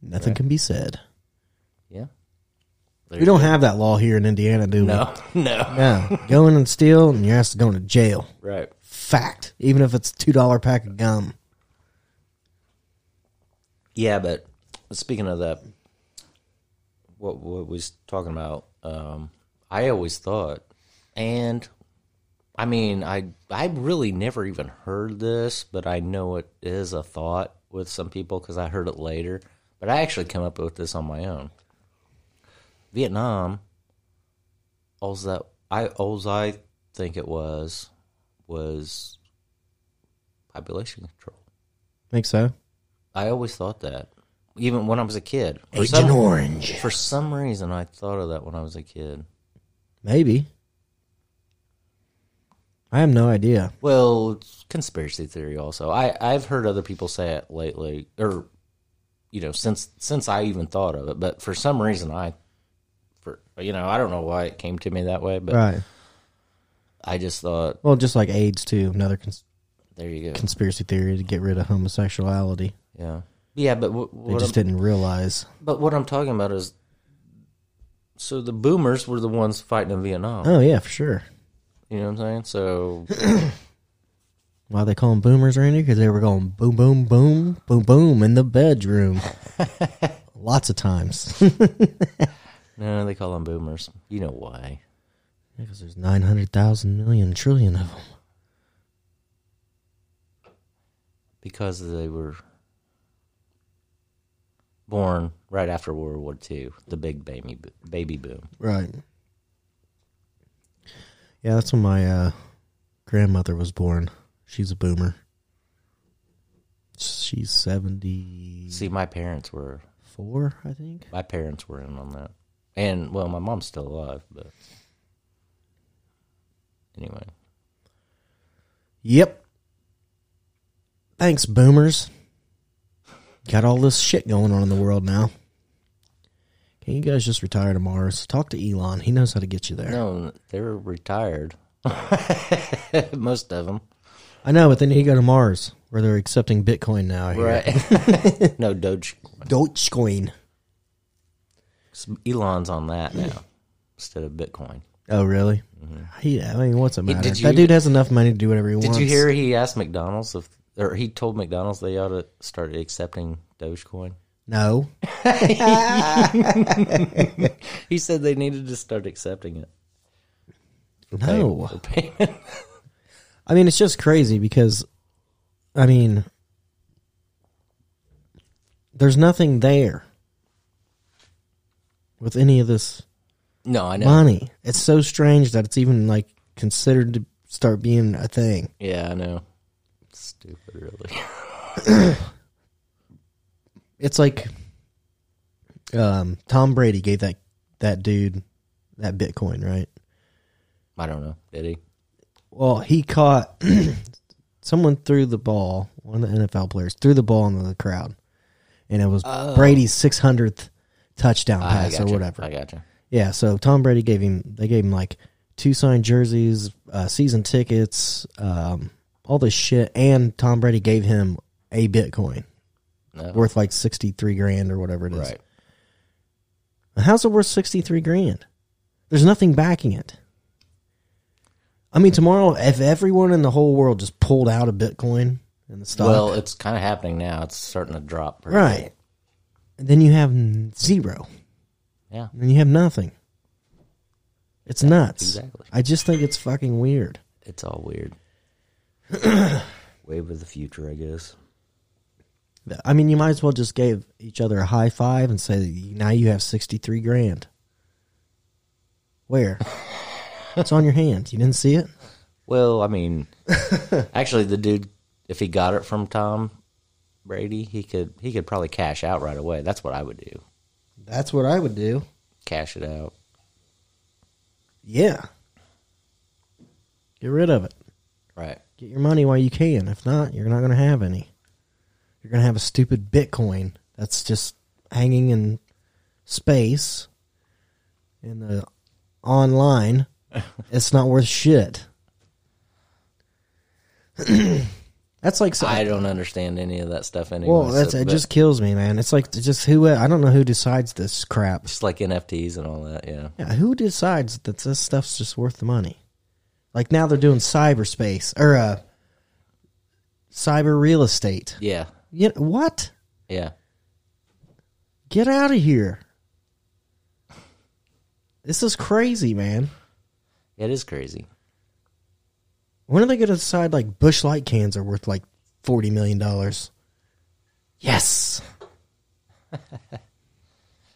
Nothing can be said. Yeah. We don't have that law here in Indiana, do we? No. No. No. Go in and steal, and you're asked to go to jail. Right. Fact. Even if it's a two dollar pack of gum. Yeah, but speaking of that, what what was talking about, um, I always thought, and I mean, I I really never even heard this, but I know it is a thought with some people because I heard it later. But I actually came up with this on my own. Vietnam, all that I all I think it was was population control. Think so? I always thought that even when I was a kid. For Agent some, Orange. For some reason, I thought of that when I was a kid. Maybe. I have no idea. Well, it's conspiracy theory. Also, I I've heard other people say it lately, or you know, since since I even thought of it. But for some reason, I, for you know, I don't know why it came to me that way, but Right. I just thought, Well, just like AIDS too, another cons- there you go. conspiracy theory to get rid of homosexuality. yeah, yeah. But what, They just I'm, didn't realize. but what I'm talking about is, so the boomers were the ones fighting in Vietnam. Oh yeah, for sure. You know what I'm saying? So Why they call them boomers, Randy? Because they were going boom, boom, boom, boom, boom in the bedroom. Lots of times. no, they call them boomers. You know why? Because there's 900,000 million trillion of them. Because they were born right after World War II, the big baby baby boom. Right. Yeah, that's when my uh, grandmother was born. She's a boomer. She's 70. See, my parents were Four, I think. my parents were in on that, and well, my mom's still alive, but anyway, Yep. Thanks, boomers. Got all this shit going on in the world now. Can you guys just retire to Mars? Talk to Elon. He knows how to get you there. no, they're retired. Most of them, I know, but then to go to Mars where they're accepting Bitcoin now. Here. right? no, Doge. Dogecoin. Elon's on that now instead of Bitcoin. Oh, really? Mm-hmm. He, I mean, what's it matter? did that dude has enough money to do whatever he Did wants. Did you hear he asked McDonald's if, or he told McDonald's they ought to start accepting Dogecoin? No. He said they needed to start accepting it. No. Payment. I mean, it's just crazy because, I mean, there's nothing there with any of this No, I know. money. It's so strange that it's even like considered to start being a thing. Yeah, I know. Stupid, really. It's like um, Tom Brady gave that that dude that Bitcoin, right? I don't know. Did he? Well, he caught someone threw the ball. One of the NFL players threw the ball into the crowd, and it was Brady's 600th touchdown I pass or whatever. I gotcha. Yeah, so Tom Brady gave him they gave him like two signed jerseys, uh, season tickets, um, all this shit, and Tom Brady gave him a Bitcoin No. worth like sixty three grand or whatever it is. Right. How's it worth sixty three grand? There's nothing backing it. I mean, tomorrow, if everyone in the whole world just pulled out of Bitcoin and the stock, Well, it's kind of happening now. It's starting to drop. pretty right, and then you have zero, Yeah. and then you have nothing. It's nuts. exactly. I just think it's fucking weird. It's all weird. Wave of the future, I guess. I mean, you might as well just give each other a high five and say, "Now you have sixty-three grand." Where? it's on your hand. You didn't see it. Well, I mean, actually, the dude, if he got it from Tom Brady, he could he could probably cash out right away. That's what I would do. That's what I would do. Cash it out. Yeah. Get rid of it. Right. Get your money while you can. If not, you're not going to have any. You're going to have a stupid Bitcoin that's just hanging in space in the online. it's not worth shit. that's like so- I don't understand any of that stuff anymore. well, that's so- it. Just kills me, man. It's like just who I don't know who decides this crap. just like NFTs and all that. Yeah. Yeah, who decides that this stuff's just worth the money? Like now they're doing cyberspace or uh cyber real estate. Yeah. You know, what? Yeah. Get out of here. This is crazy, man. It is crazy. When are they going to decide like Busch Light cans are worth like $40 million? Yes.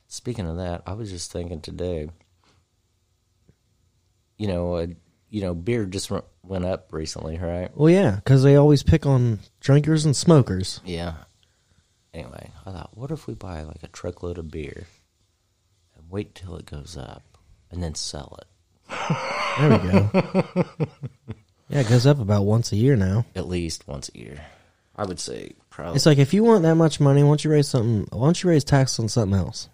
Speaking of that, I was just thinking today. You know, uh, you know, beer just w- went up recently, right? Well, yeah, because they always pick on drinkers and smokers. Yeah. anyway, I thought, what if we buy like a truckload of beer and wait till it goes up and then sell it There we go. yeah, it goes up about once a year now. at least once a year? I would say probably. It's like if you want that much money, why don't you raise something? Why don't you raise taxes on something else,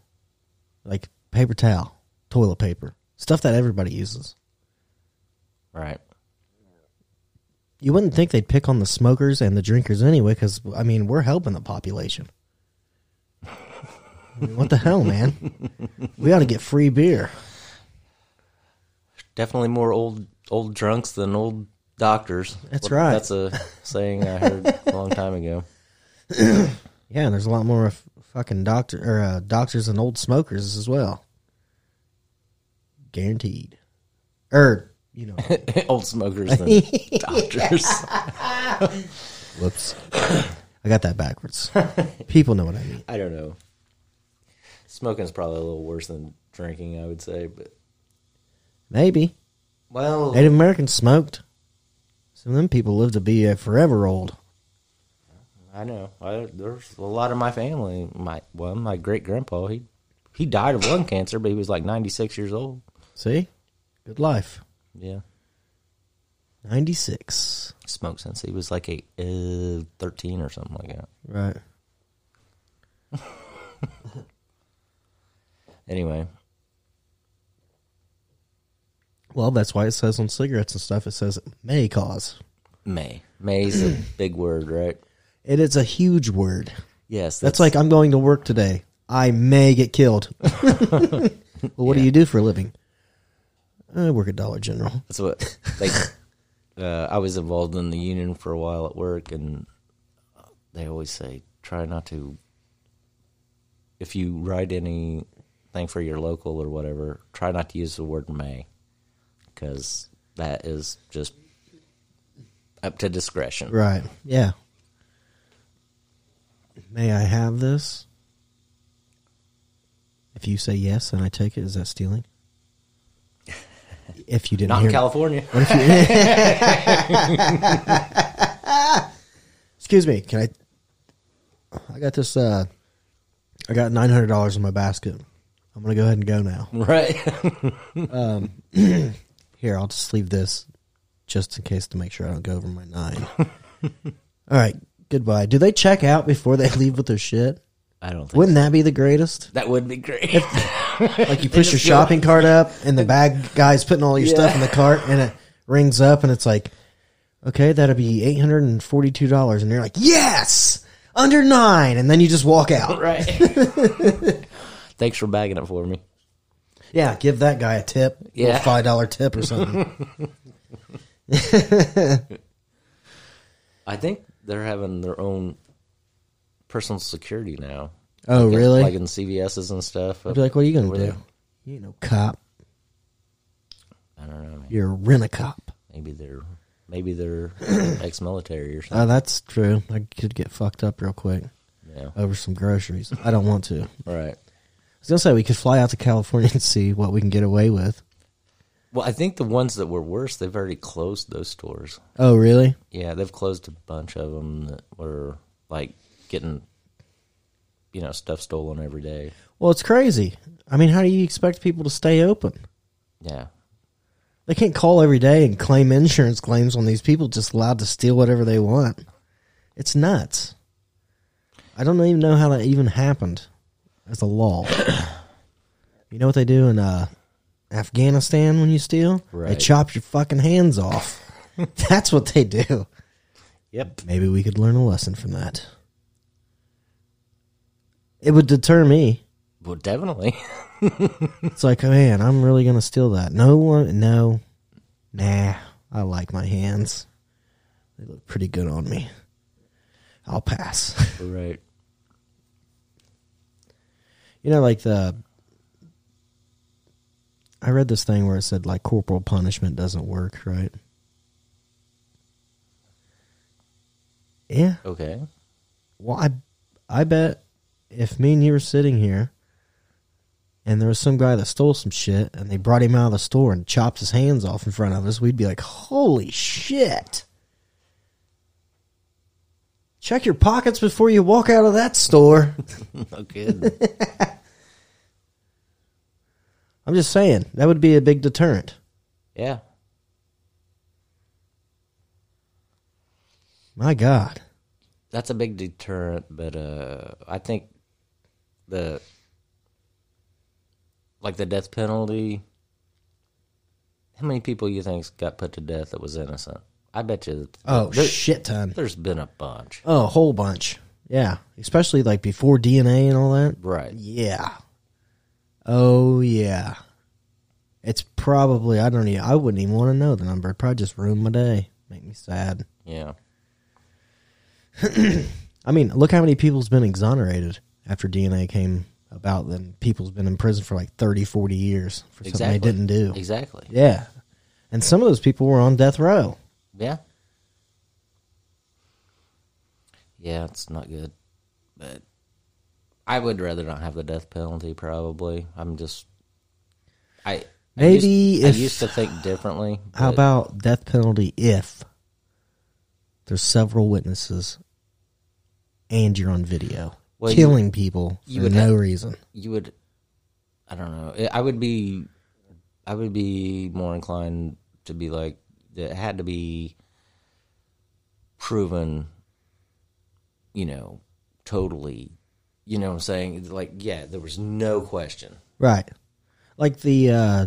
like paper towel, toilet paper, stuff that everybody uses. right. You wouldn't think they'd pick on the smokers and the drinkers anyway, because I mean we're helping the population. I mean, what the hell, man? We ought to get free beer. Definitely more old old drunks than old doctors. That's What- right. That's a saying I heard a long time ago. Yeah, and there's a lot more f- fucking doctor or uh, doctors and old smokers as well. Guaranteed. Or you know, old smokers than doctors. whoops, I got that backwards. People know what I mean. I don't know. Smoking's probably a little worse than drinking, I would say, but Maybe well, Native Americans smoked. Some of them people live to be uh, forever old. I know. I, there's a lot of my family. My well, my great grandpa he he died of lung cancer, but he was like 96 years old. See, good life. Yeah, Ninety six. smoked since he was like a uh, 13 or something like that. Right. Anyway, Well, that's why it says on cigarettes and stuff. It says may cause. May May's a big word, right? It is a huge word. Yes, That's, like I'm going to work today. I may get killed. well, what do you do for a living? I work at Dollar General. That's what like. uh, I was involved in the union for a while at work, and they always say try not to. If you write anything for your local or whatever, try not to use the word "may," because that is just up to discretion. Right. Yeah. May I have this? If you say yes and I take it, is that stealing? If you didn't Not in California. Excuse me, can I I got this uh I got nine hundred dollars in my basket. I'm gonna go ahead and go now. right. Here, I'll just leave this just in case to make sure I don't go over my nine. All right, goodbye. Do they check out before they leave with their shit? I don't think Wouldn't that be the greatest? that would be great. Like you push your shopping cart up and the bag guy's putting all your stuff in the cart and it rings up and it's like, okay, that'll be eight hundred and forty two dollars and you're like, Yes! Under nine and then you just walk out. right. Thanks for bagging it for me. Yeah, give that guy a tip. Yeah. A five dollar tip or something. I think they're having their own personal security now. oh, Like in- really? Like in CVS's and stuff. I'd be like, what are you gonna do? there. You ain't no cop. I don't know. Man. You're a rent a cop. Maybe they're maybe they're ex-military or oh, something. Oh, that's true. I could get fucked up real quick yeah. over some groceries. I don't want to. Right. Was gonna say we could fly out to California and see what we can get away with. Well, I think the ones that were worse, they've already closed those stores. Oh, really? Yeah, they've closed a bunch of them that were like getting, you know, stuff stolen every day. Well, it's crazy. I mean, how do you expect people to stay open? Yeah. They can't call every day and claim insurance claims on these people just allowed to steal whatever they want. It's nuts. I don't even know how that even happened as a law. you know what they do in uh, Afghanistan when you steal? They chop your fucking hands off. That's what they do. Yep. Maybe we could learn a lesson from that. It would deter me. Well, definitely. It's like, man, I'm really gonna steal that. No one, no, nah. I like my hands. They look pretty good on me. I'll pass. right. You know, like the. I read this thing where it said like corporal punishment doesn't work, right? Yeah. Okay. Well, I, I bet if me and you were sitting here, and there was some guy that stole some shit, and they brought him out of the store and chopped his hands off in front of us, we'd be like, "Holy shit!" Check your pockets before you walk out of that store. no kidding. I'm just saying that would be a big deterrent. yeah. My God. that's a big deterrent, but uh, I think the like the death penalty. How many people you think got put to death that was innocent? I bet you. Oh there, shit ton. There's been a bunch, Oh, a whole bunch. Yeah, especially like before DNA and all that. right? Yeah. Oh yeah. It's probably I don't even I wouldn't even want to know the number. It'd probably just ruin my day. Make me sad. Yeah, I mean, look how many people's been exonerated after DNA came about. Then people's been in prison for like 30, 40 years for something they didn't do. exactly. Yeah. And some of those people were on death row. Yeah. Yeah, it's not good. But I would rather not have the death penalty probably. I'm just I I Maybe used, if- I used to think differently. How about death penalty if there's several witnesses and you're on video Well, you- killing people you for would no have- reason? you would I don't know. I would be I would be more inclined to be like it had to be proven you know totally you know what I'm saying like yeah there was no question Right. Like the uh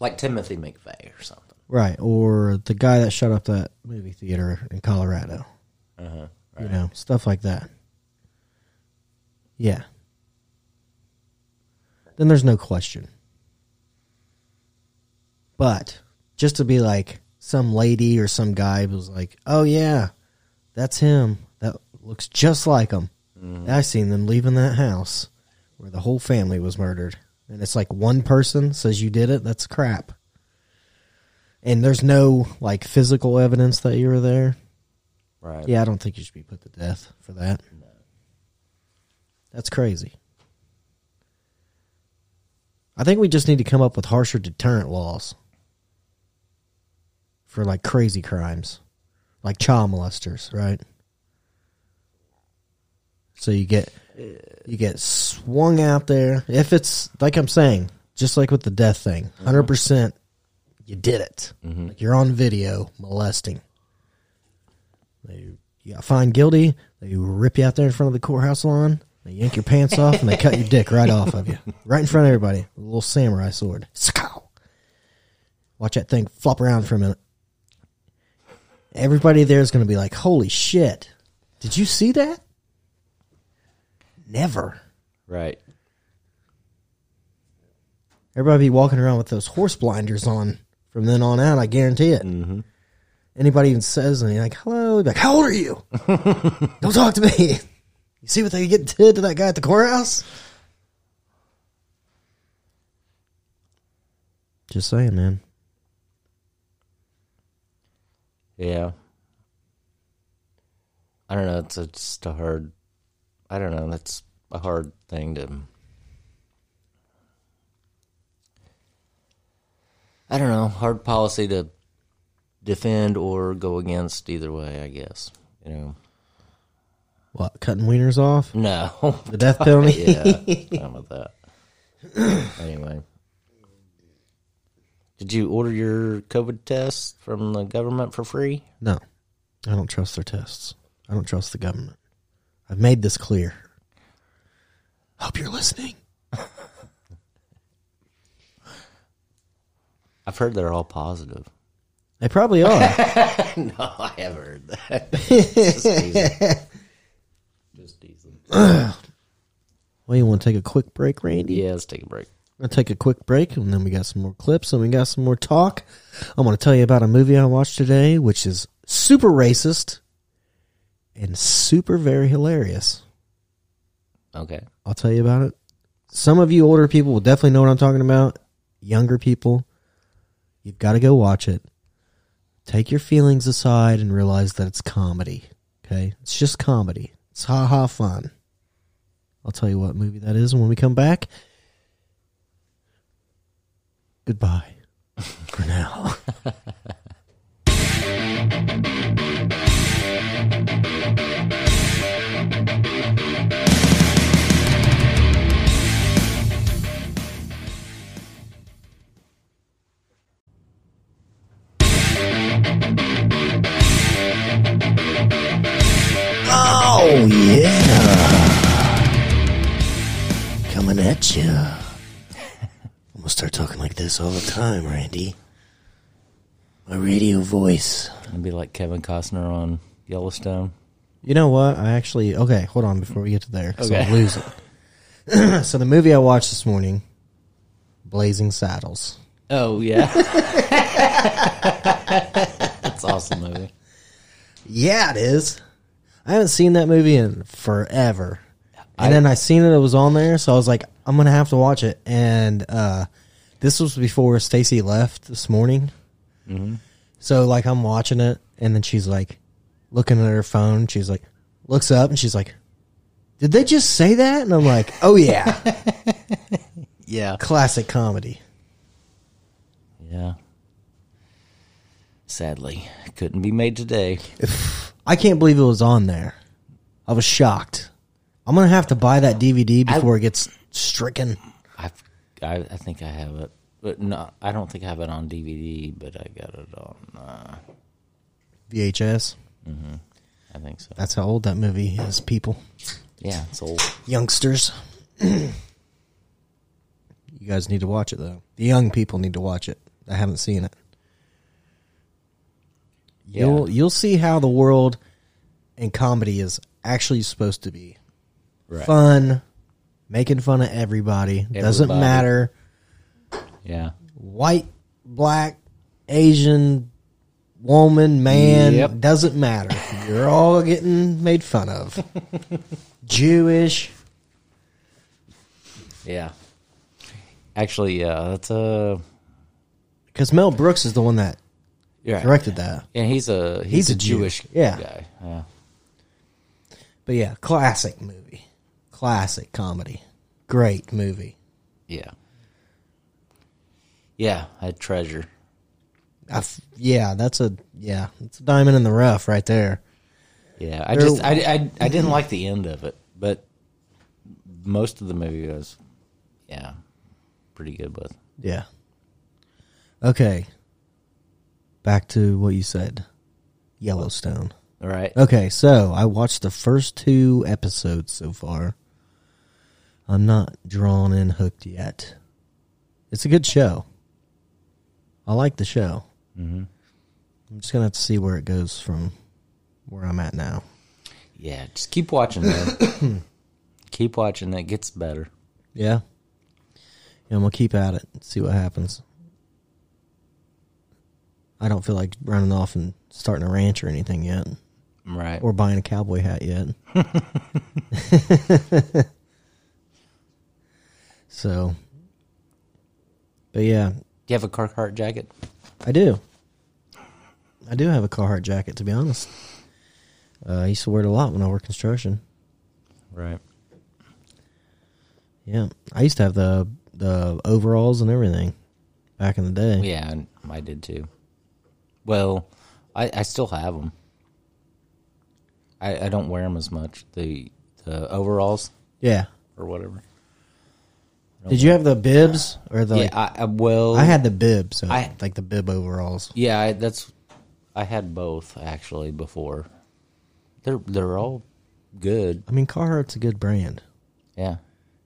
like Timothy McVeigh or something right or the guy that shut up that movie theater in Colorado. uh-huh You know, stuff like that. Yeah. Then there's no question. But just to be like some lady or some guy was like, "Oh yeah, that's him. That looks just like him." Mm-hmm. I seen them leaving that house where the whole family was murdered, and it's like one person says you did it. That's crap. And there's no like physical evidence that you were there. right Yeah, I don't think you should be put to death for that. No. That's crazy. I think we just need to come up with harsher deterrent laws for like crazy crimes, like child molesters, right? So you get you get swung out there. If it's like I'm saying, just like with the death thing, mm-hmm. 100 percent, you did it. Mm-hmm. Like you're on video molesting. They you got found guilty. They rip you out there in front of the courthouse lawn. They yank your pants off and they cut your dick right off of you, right in front of everybody. with A little samurai sword. Watch that thing flop around for a minute. Everybody there is going to be like, "Holy shit! Did you see that?" Never. right Everybody be walking around with those horse blinders on from then on out. I guarantee it. Mm-hmm. Anybody even says anything like "hello," be like, "How old are you?" Don't talk to me. You see what they get did to that guy at the courthouse? Just saying, man. Yeah. I don't know. It's a, just a hard. I don't know. That's a hard thing to. I don't know. Hard policy to defend or go against either way. I guess you know. What cutting wieners off? No. The death penalty? yeah. How about that? anyway. Did you order your COVID test from the government for free? No, I don't trust their tests. I don't trust the government. I've made this clear. Hope you're listening. I've heard they're all positive. They probably are. No, I have heard that. Just teasing. Just teasing. well, you want to take a quick break, Randy? Yeah, let's take a break. We're gonna take a quick break, and then we got some more clips, and we got some more talk. I'm gonna tell you about a movie I watched today, which is super racist and super very hilarious. Okay. I'll tell you about it. Some of you older people will definitely know what I'm talking about. Younger people, you've got to go watch it. Take your feelings aside and realize that it's comedy. Okay? It's just comedy. It's ha ha fun. I'll tell you what movie that is when we come back. Goodbye for now. all the time, Randy. My radio voice. I'd be like Kevin Costner on Yellowstone. You know what? I actually okay. Hold on before we get to there, 'cause Okay. I'll lose it. so the movie I watched this morning, Blazing Saddles. Oh yeah, that's awesome movie. Yeah, it is. I haven't seen that movie in forever. And I- then I seen it, it was on there, so I was like, I'm gonna have to watch it. And uh, this was before Stacy left this morning. Mm-hmm. So like I'm watching it, and then she's like looking at her phone. She's like, looks up, and she's like, "Did they just say that?" And I'm like, "Oh yeah, Yeah, classic comedy." yeah. Sadly, couldn't be made today. I can't believe it was on there. I was shocked. I'm gonna have to buy that DVD before it gets stricken. I, I, think I have it, but no, I don't think I have it on DVD. But I got it on. Uh, VHS. I think so. That's how old that movie is, people. Yeah, it's old. Youngsters. you guys need to watch it though. The young people need to watch it. I haven't seen it. Yeah. You'll you'll see how the world and comedy is actually supposed to be. Right. Fun, making fun of everybody. Doesn't Everybody. matter. Yeah. White, black, Asian, woman, man, Yep. doesn't matter. You're all getting made fun of. Jewish. Yeah. Actually, yeah, that's a. Because Mel Brooks is the one that Yeah. directed that. Yeah, he's a he's, He's a, a Jew. Jewish Yeah. guy. Yeah. But yeah, classic movie. Classic comedy. Great movie. Yeah. Yeah, I had treasure. I f- yeah, that's a yeah, it's a diamond in the rough right there. Yeah, I There- just I, I I didn't like the end of it, but most of the movie was yeah, pretty good with. Yeah. Okay. Back to what you said. Yellowstone. All right. Okay, so I watched the first two episodes so far. I'm not drawn in hooked yet. It's a good show. I like the show. Mm-hmm. I'm just gonna have to see where it goes from where I'm at now. Yeah, just keep watching man. keep watching. that gets better. Yeah. Yeah, I'm gonna keep at it. And see what happens. I don't feel like running off and starting a ranch or anything yet, Right. or buying a cowboy hat yet. so, but yeah, Do you have a Carhartt jacket? I do. I do have a Carhartt jacket. To be honest, uh, I used to wear it a lot when I worked construction. Right. Yeah, I used to have the the overalls and everything back in the day. Yeah, and I did too. Well, I, I still have them. I, I don't wear them as much. The the overalls Yeah. or whatever. Did you have the bibs or the? yeah, like, I, I well, I had the bibs, so I- like the bib overalls. Yeah, I, that's. I had both actually before. They're they're all good. I mean, Carhartt's a good brand. Yeah.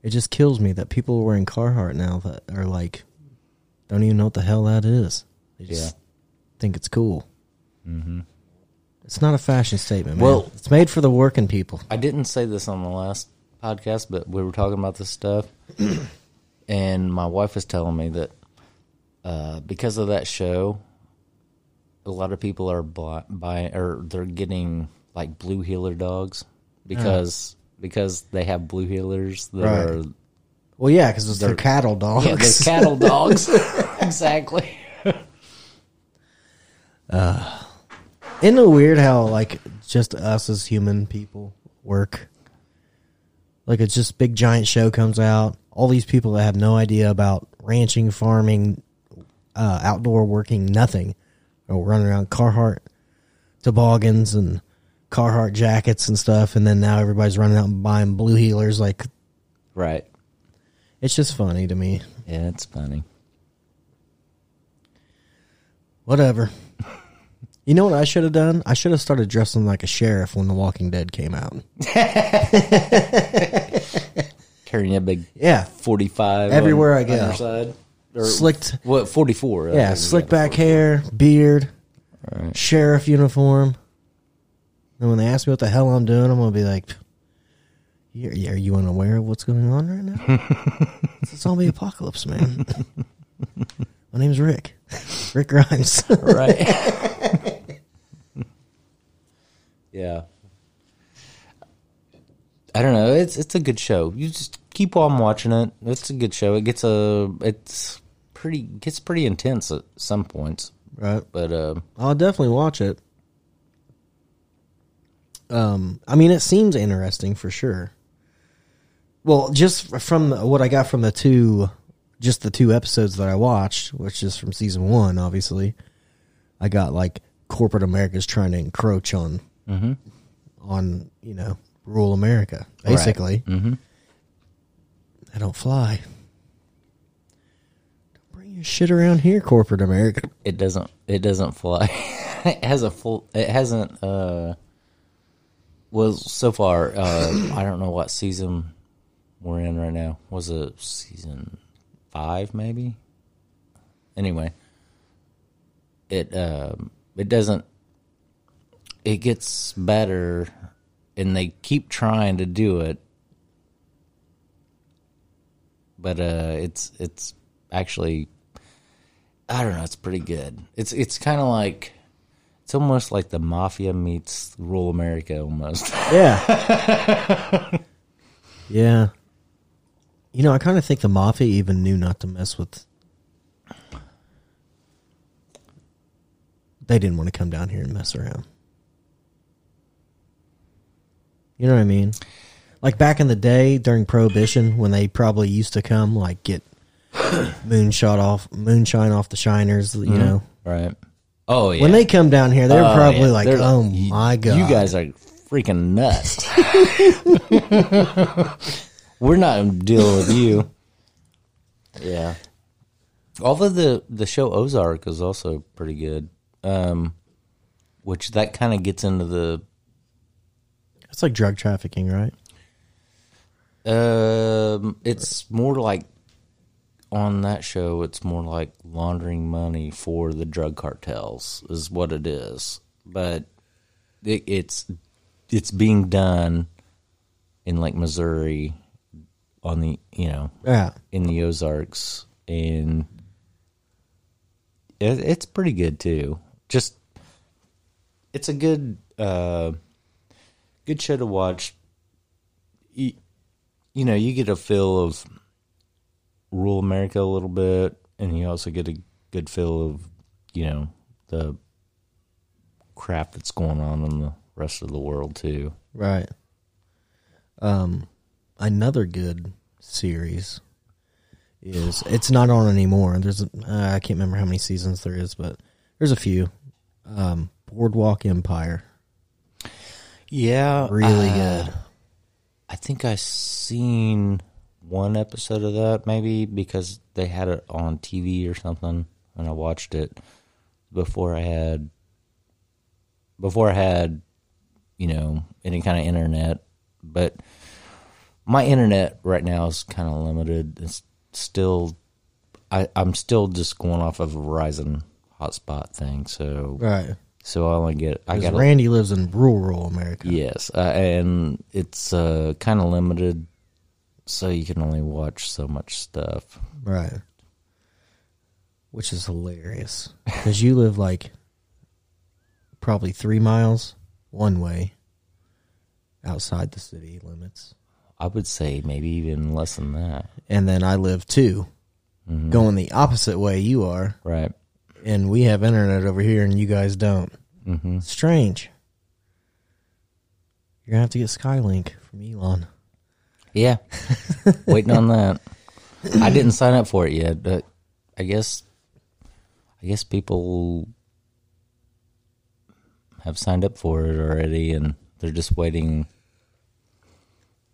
It just kills me that people are wearing Carhartt now that are like, don't even know what the hell that is. They just Yeah. think it's cool. Mm-hmm. It's not a fashion statement, man. Well- it's made for the working people. I didn't say this on the last podcast, but we were talking about this stuff, and my wife was telling me that uh, because of that show, a lot of people are buying or they're getting like blue heeler dogs because because they have blue heelers that Right. are Well, yeah, because their They're- cattle dogs. yeah they're cattle dogs exactly. Isn't it weird how like just us as human people work? Like it's just big giant show comes out. All these people that have no idea about ranching, farming, uh, outdoor working, nothing, are running around Carhartt toboggans and Carhartt jackets and stuff, and then now everybody's running out and buying blue heelers. Like Right. it's just funny to me. Yeah, it's funny. Whatever. You know what I should have done? I should have started dressing like a sheriff when The Walking Dead came out. carrying a big Yeah, forty five Everywhere I go. On side. Or, slicked. What forty four? Yeah, slick back hair, beard, sheriff uniform. And when they ask me what the hell I'm doing, I'm gonna be like, "Yeah, yeah, "Are you unaware of what's going on right now? it's a zombie apocalypse, man." My name's Rick. Rick Grimes. Right. yeah. I don't know. It's it's a good show. You just keep on watching it. It's a good show. It gets a it's pretty gets pretty intense at some points. right. But uh, I'll definitely watch it. Um, I mean, it seems interesting for sure. Well, just from the, what I got from the two, just the two episodes that I watched, which is from season one, obviously, I got like corporate America's trying to encroach on, on you know, rural America, basically. Mhm. I don't fly. Don't bring your shit around here, corporate America. it doesn't it doesn't fly. it has a full. It hasn't. uh Well, so far, uh I don't know what season we're in right now. Was it season five, maybe? Anyway, it um it doesn't. It gets better, and they keep trying to do it, but uh, it's it's actually I don't know. It's pretty good. It's it's kind of like it's almost like the mafia meets rural America almost. Yeah. yeah. You know, I kind of think the mafia even knew not to mess with. They didn't want to come down here and mess around. You know what I mean? Like back in the day during Prohibition, when they probably used to come, like get moonshot off, moonshine off the shiners. You know, right? Oh yeah. when they come down here, they're Oh, probably yeah. like, They're "Oh my god, you guys are freaking nuts." We're not dealing with you. Yeah. Although the the show Ozark is also pretty good, um, which that kind of gets into the It's like drug trafficking, right? Um, it's more like on that show. It's more like laundering money for the drug cartels, is what it is. But it, it's it's being done in like Missouri, on the you know Yeah. in the Ozarks, and it, it's pretty good too. Just it's a good uh, good show to watch. You, you know, you get a feel of rural America a little bit, and you also get a good feel of you know the crap that's going on in the rest of the world too. Right. Um, another good series is it's not on anymore. There's uh, I can't remember how many seasons there is, but there's a few. Um, Boardwalk Empire, Yeah, really uh, good. I think I seen one episode of that maybe because they had it on TV or something, and I watched it before I had before I had you know any kind of internet. But my internet right now is kind of limited. It's still I I'm still just going off of a Verizon hotspot thing. So Right. So I only get I got Randy lives in rural America. Yes, uh, and it's uh, kind of limited, so you can only watch so much stuff. Right. Which is hilarious because you live like probably three miles one way outside the city limits. I would say maybe even less than that. and then I live 2 Mm-hmm. going the opposite way you are, Right. And we have internet over here, and you guys don't. Mm-hmm. Strange. You're gonna have to get Skylink from Elon. Yeah. Waiting on that. I didn't sign up for it yet, but I guess I guess people have signed up for it already and they're just waiting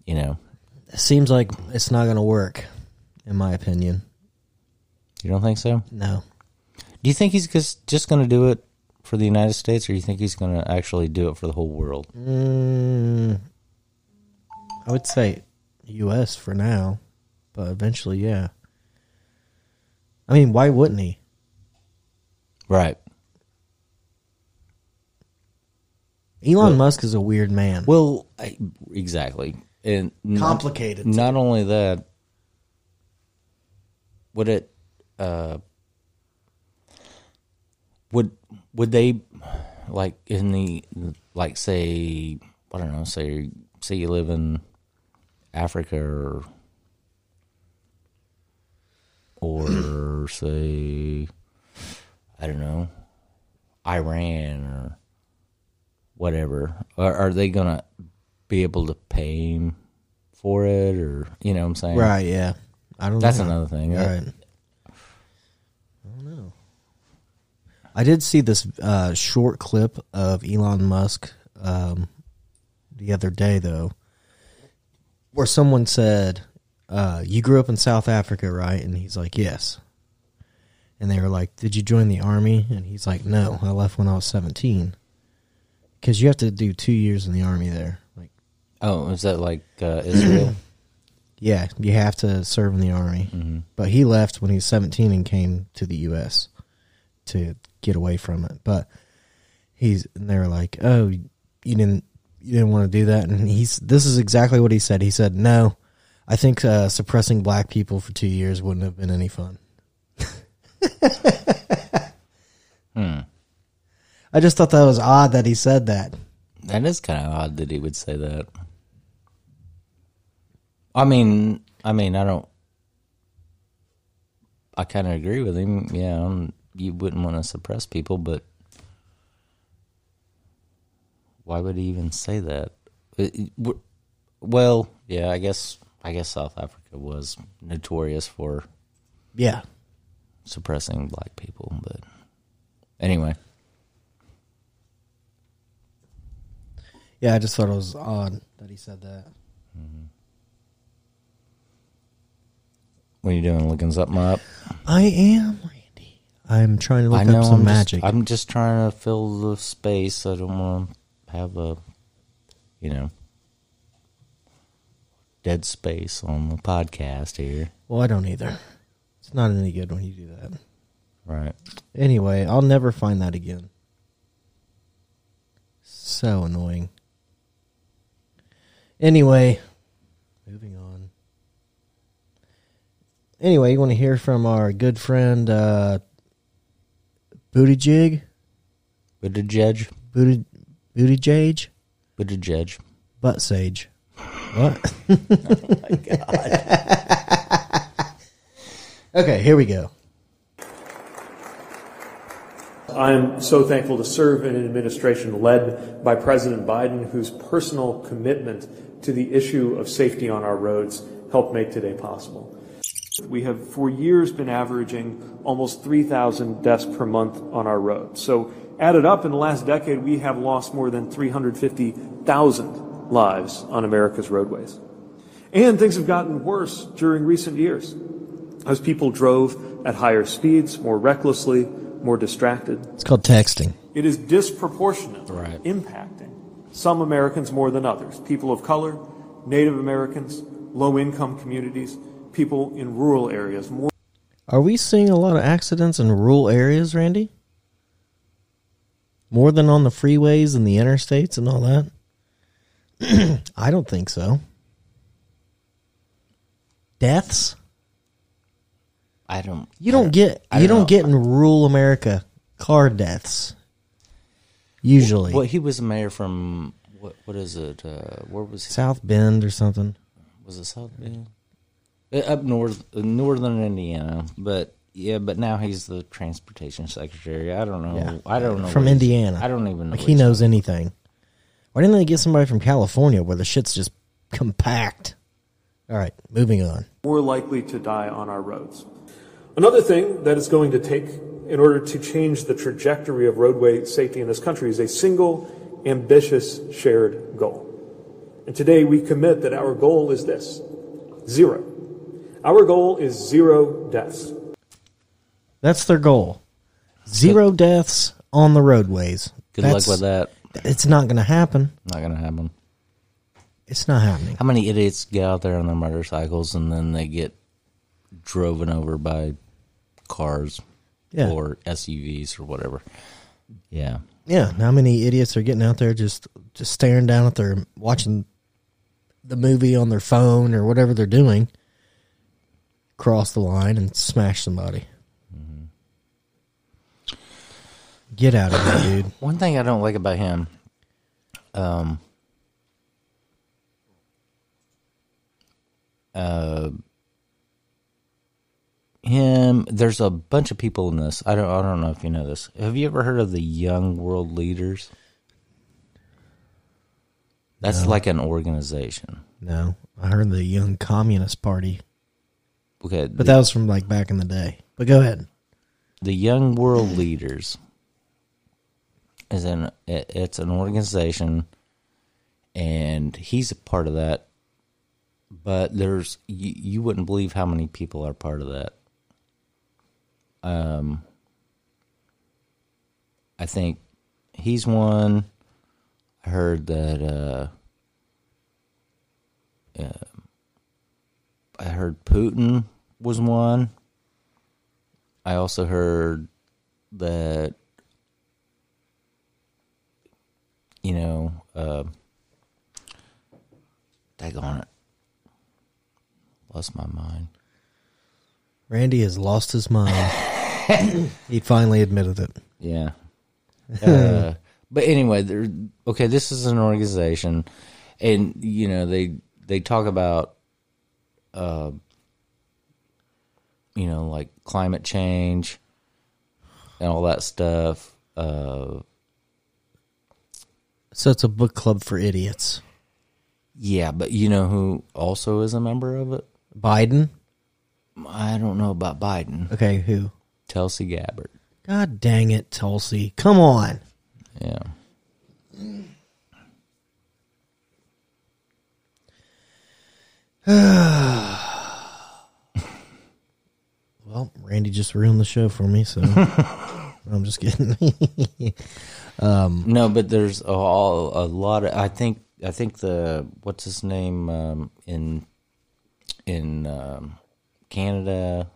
you know. It seems like it's not gonna work, in my opinion. You don't think so? No, Do you think he's just just going to do it for the United States or do you think he's going to actually do it for the whole world? mm, I would say U.S. for now, but eventually, yeah. I mean, why wouldn't he? Right. Elon Well- Musk is a weird man. Well, I, exactly. And Complicated, too. Not, only that, would it uh would would they like in the like say I don't know, say say you live in Africa or or say I don't know, Iran or whatever. Are, are they gonna be able to pay him for it, or you know what I'm saying? right? Yeah, I don't. That's know. another thing. Right don't know. I did see this uh, short clip of Elon Musk um, the other day, though, where someone said, uh, "You grew up in South Africa, right?" And he's like, "Yes." And they were like, "Did you join the army?" And he's like, "No, I left when I was 17." Because you have to do two years in the army there. Like, Oh, is that like uh, Israel? yeah, you have to serve in the army. But he left when he was 17 and came to the U.S. to get away from it. But he's and they were like, "Oh, you didn't you didn't want to do that?" And he's this is exactly what he said. He said, "No, I think uh, suppressing black people for two years wouldn't have been any fun." Hmm. I just thought that was odd that he said that. that is kind of odd that he would say that. I mean, I mean, I don't. I kind of agree with him. Yeah, um, you wouldn't want to suppress people, but why would he even say that? Uh, it- it- Well, yeah, I guess I guess South Africa was notorious for Yeah, suppressing black people, but anyway, yeah. I just thought it was odd that he said that. Mm-hmm. what are you doing? Looking something up? I am. I'm trying to look know up some I'm magic. Just, I'm just trying to fill the space. I don't want to have a, you know, dead space on the podcast here. well, I don't either. It's not any good when you do that. Right. Anyway, I'll never find that again. So annoying. Anyway, moving on. Anyway, you want to hear from our good friend uh, Booty Jig? Booty judge. Booty Booty Jage? Booty judge. Butt Sage. What? Oh my god. okay, here we go. I am so thankful to serve in an administration led by President Biden, whose personal commitment to the issue of safety on our roads helped make today possible. We have for years been averaging almost 3,000 deaths per month on our roads. So, added up in the last decade, we have lost more than 350,000 lives on America's roadways. And things have gotten worse during recent years as people drove at higher speeds, more recklessly, more distracted. It's called texting. It is disproportionate, Right. impacting some Americans more than others. People of color, Native Americans, low income communities, people in rural areas more Are we seeing a lot of accidents in rural areas, Randy? More than on the freeways and the interstates and all that? I don't think so. Deaths? I don't. You don't get I you don't don't get in rural America car deaths. Usually. Well, he was a mayor from what? What is it? Uh, where was he? South Bend or something. Was it South Bend? Uh, Up north, uh, northern Indiana. But yeah, but now he's the transportation secretary. I don't know. Yeah. I don't know From Indiana. I don't even know. Like he he's- knows anything. Why didn't they get somebody from California where the shit's just compact? All right, moving on. more likely to die on our roads. Another thing that it's going to take in order to change the trajectory of roadway safety in this country is a single, ambitious, shared goal. And today we commit that our goal is this zero. Our goal is zero deaths. That's their goal. Zero deaths on the roadways. Good That's- luck with that. It's not going to happen. Not gonna happen. It's not happening. How many idiots get out there on their motorcycles and then they get driven over by cars Yeah. or SUVs or whatever? Yeah. Yeah, how many idiots are getting out there just just staring down at their watching the movie on their phone or whatever they're doing, cross the line and smash somebody. Get out of here, dude. One thing I don't like about him, um, uh, him. There's a bunch of people in this. I don't. I don't know if you know this. Have you ever heard of the Young World Leaders? That's like an organization. No, I heard the Young Communist Party, Okay, but that was from like back in the day. But go ahead. the Young World Leaders is an it, it's an organization, and he's a part of that. But there's you, you wouldn't believe how many people are part of that. Um, I think he's one. I heard that. Uh, uh, I heard Putin was one. I also heard that you know, uh, daggone it, lost my mind. Randy has lost his mind. he finally admitted it. Yeah. Uh, but anyway. Okay, this is an organization, and you know they they talk about, uh, you know, like climate change and all that stuff. Uh, So it's a book club for idiots. yeah, but you know who also is a member of it? Biden. I don't know about Biden. Okay, who? Tulsi Gabbard. God dang it, Tulsi! Come on. Yeah. Well, Randy just ruined the show for me, so I'm just kidding. No, but there's a, a lot of. I think. I think the what's his name um, in in um, Canada,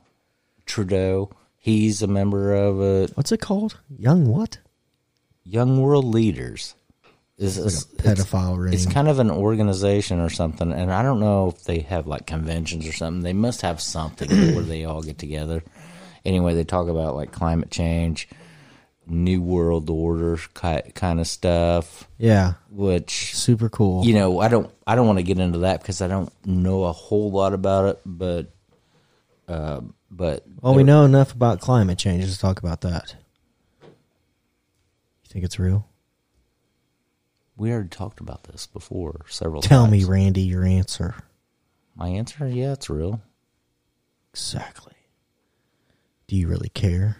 Trudeau. He's a member of it. What's it called? Young what? Young World Leaders. Is is- Pedophile ring. It's kind of an organization or something, and I don't know if they have like conventions or something. They must have something where they all get together. Anyway, they talk about like climate change, new world order kind of stuff, yeah, which super cool. you know, I don't I don't want to get into that because I don't know a whole lot about it, but uh, but well, we know enough about climate change to talk about that. You think it's real? We already talked about this before several times. Tell times. me, Randy, your answer. My answer, yeah, it's real. Exactly. Do you really care?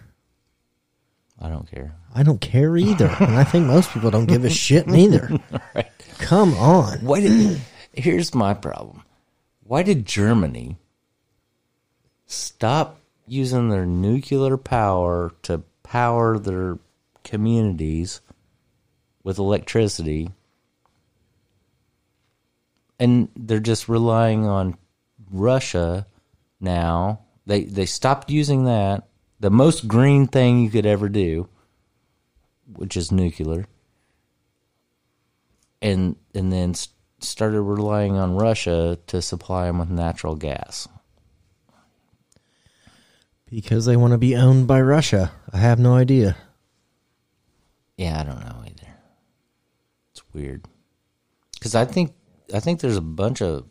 I don't care. I don't care either, and I think most people don't give a shit neither. Right. Come on. Why did? here's my problem. Why did Germany stop using their nuclear power to power their communities with electricity, and they're just relying on Russia now? They they stopped using that, the most green thing you could ever do, which is nuclear and and then started relying on Russia to supply them with natural gas. Because they want to be owned by Russia. I have no idea. Yeah, I don't know weird because I think I think there's a bunch of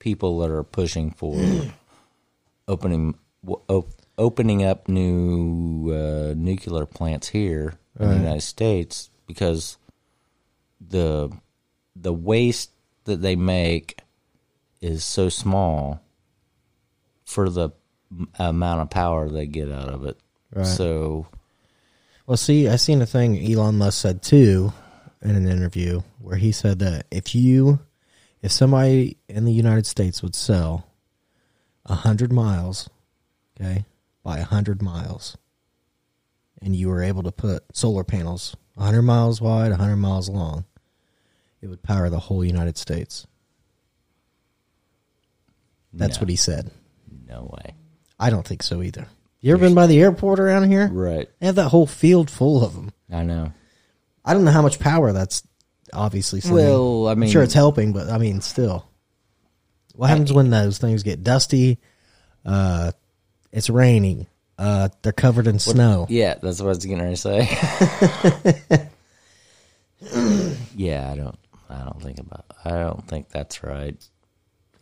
people that are pushing for opening op- opening up new uh, nuclear plants here in the United States because the the waste that they make is so small for the m- amount of power they get out of it. Right. So Well, see, I seen a thing Elon Musk said too in an interview where he said that if you, if somebody in the United States would sell a hundred miles, okay, by a hundred miles, and you were able to put solar panels a hundred miles wide, a hundred miles long, it would power the whole United States. That's No. what he said. No way. I don't think so either. You ever been by the airport around here? Right. They have that whole field full of them. I know. I don't know how much power that's obviously. sending. Well, I I'm mean- sure it's helping, but I mean, still, what happens when those things get dusty? Uh, it's raining. Uh, they're covered in snow. Yeah, that's what I was to say. yeah, I don't. I don't think about. I don't think that's right.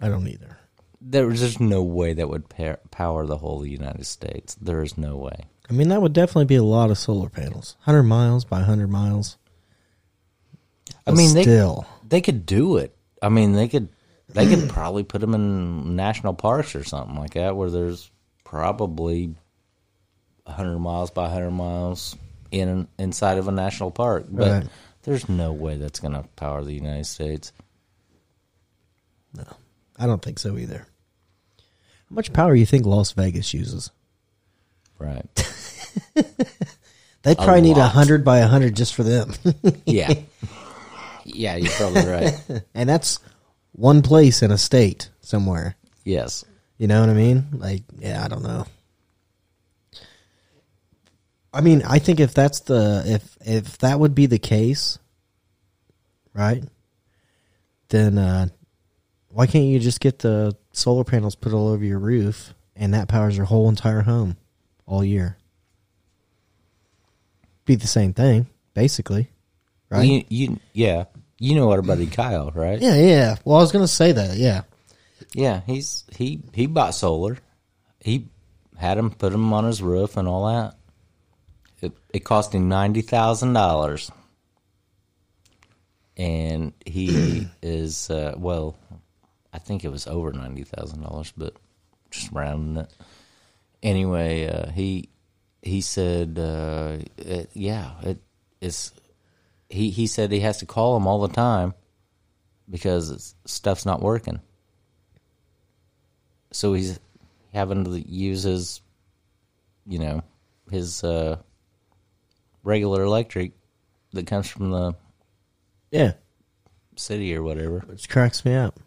I don't either. There's just no way that would power the whole United States. There is no way. I mean, that would definitely be a lot of solar panels. Hundred miles by hundred miles. I mean, they still, they could do it. I mean, they could they could probably put them in national parks or something like that, where there's probably hundred miles by hundred miles in inside of a national park. But Right. there's no way that's going to power the United States. No. I don't think so either. How much power do you think Las Vegas uses? Right. They probably need a lot. hundred by a hundred just for them, Yeah. yeah, you're probably right. and that's one place in a state somewhere. Yes. You know what I mean? Like, yeah, I don't know. I mean, I think if that's the if if that would be the case, right? Then uh why can't you just get the solar panels put all over your roof and that powers your whole entire home all year? Be the same thing, basically. Right? You, you, yeah. You know our buddy Kyle, right? yeah, yeah. Well, I was going to say that. Yeah. Yeah, he's he he bought solar. He had him put him on his roof and all that. It it cost him ninety thousand dollars, and he is uh, well, I think it was over ninety thousand dollars, but just rounding it. Anyway, uh, he he said, uh, it, yeah, it is. He he said he has to call him all the time because it's, stuff's not working so he's having to use his you know his uh regular electric that comes from the Yeah. city or whatever Which cracks me up.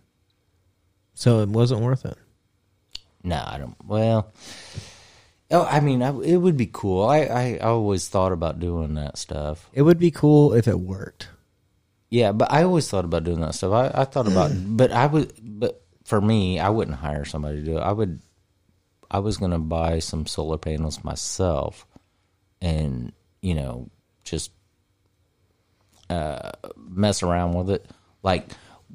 So it wasn't worth it. No i don't well oh i mean I, it would be cool I, I i always thought about doing that stuff It would be cool if it worked. yeah but i always thought about doing that stuff i, I thought about but i would but for me i wouldn't hire somebody to do it i would i was going to buy some solar panels myself and you know just uh, mess around with it. Like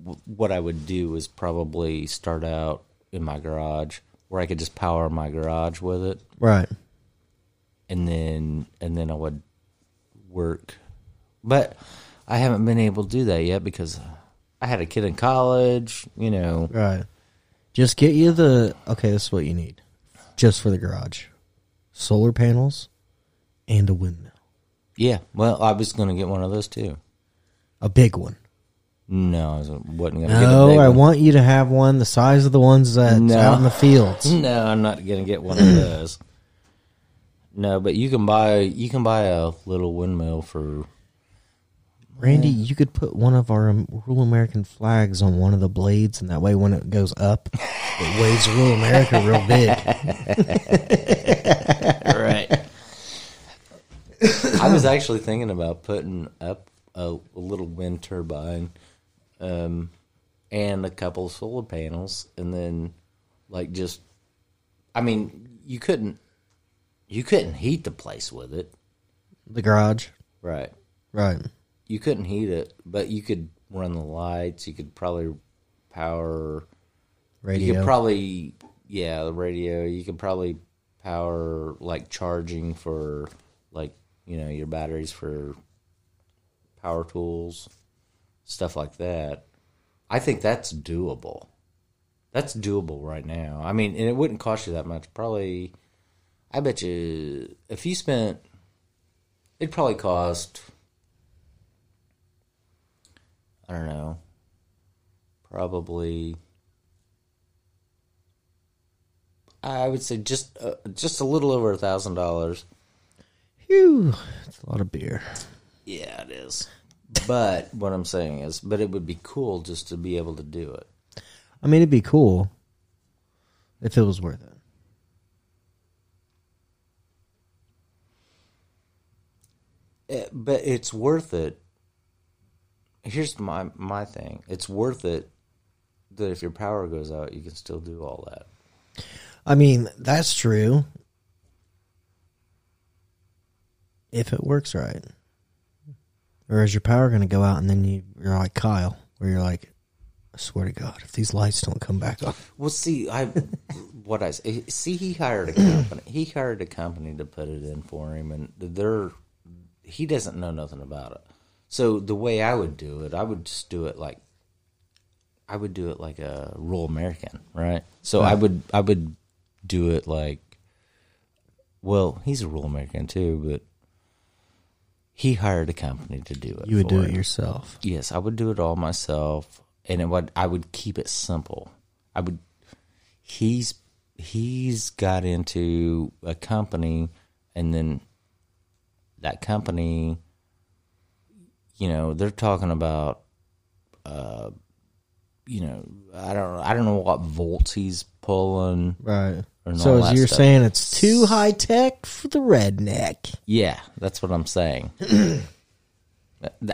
w- what I would do is probably start out in my garage where I could just power my garage with it, Right. and then and then I would work. But I haven't been able to do that yet because I had a kid in college. You know, Right. Just get you the okay, this is what you need. Just for the garage. Solar panels and a windmill. yeah. Well, I was going to get one of those too. A big one. No, I wasn't going to get a No, big I one. want you to have one the size of the ones that's No. out in the fields. No, I'm not gonna get one of those. No, but you can buy you can buy a little windmill for Randy, you could put one of our um, rural American flags on one of the blades, and that way when it goes up, it waves rural America real big. right. I was actually thinking about putting up a, a little wind turbine, um, and a couple of solar panels, and then like just, I mean, you couldn't you couldn't heat the place with it, The garage. right? Right. you couldn't heat it, but you could run the lights. You could probably power. You Radio. could probably, yeah, the radio. You could probably power like charging for like you know your batteries for power tools, stuff like that. I think that's doable. That's doable right now. I mean, and it wouldn't cost you that much. Probably, I bet you if you spent, it'd probably cost. I don't know. Probably. I would say just uh, just a little over a thousand dollars. Phew. It's a lot of beer. Yeah, it is. But what I'm saying is, but it would be cool just to be able to do it. I mean, it'd be cool, if it was worth it. Eh, but it's worth it. Here's my my thing. It's worth it that if your power goes out, you can still do all that. I mean, that's true. If it works right. Or is your power going to go out and then you, you're like Kyle, where you're like, I swear to God, if these lights don't come back on. Well, see, I what I eh, see. He hired a company. He hired a company to put it in for him, and they're he doesn't know nothing about it. So the way I would do it, I would just do it like I would do it like a rural American, right? So I would I would do it like well, he's a rural American too, but he hired a company to do it. You would do it him. yourself. Yes, I would do it all myself, and it would I would keep it simple. I would. He's he's got into a company, and then that company, you know, they're talking about, uh, you know, I don't I don't know what volts he's pulling, Right. And So as you're stuff. saying it's too high tech for the redneck. Yeah, that's what I'm saying.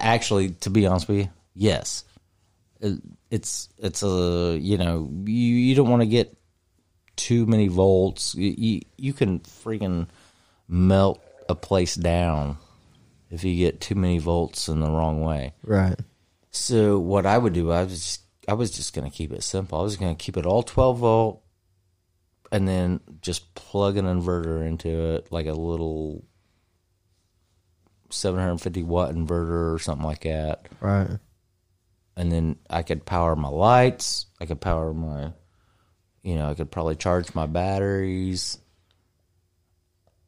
Actually, to be honest with you, yes, it's it's a you know you you don't want to get too many volts. You, you you can freaking melt a place down if you get too many volts in the wrong way. Right. So what I would do, I was just, I was just going to keep it simple. I was going to keep it all 12 volt, and then just plug an inverter into it, like a little 750 watt inverter or something like that. Right. And then I could power my lights. I could power my, you know, I could probably charge my batteries.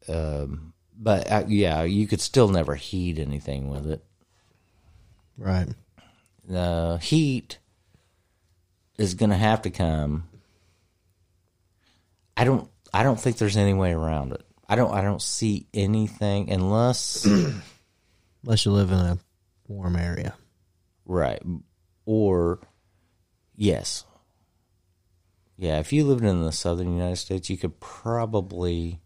Um, but uh, yeah, you could still never heat anything with it. Right. the heat is going to have to come. I don't. I don't think there's any way around it. I don't. I don't see anything unless Unless you live in a warm area. right or yes, yeah. If you lived in the southern United States, you could probably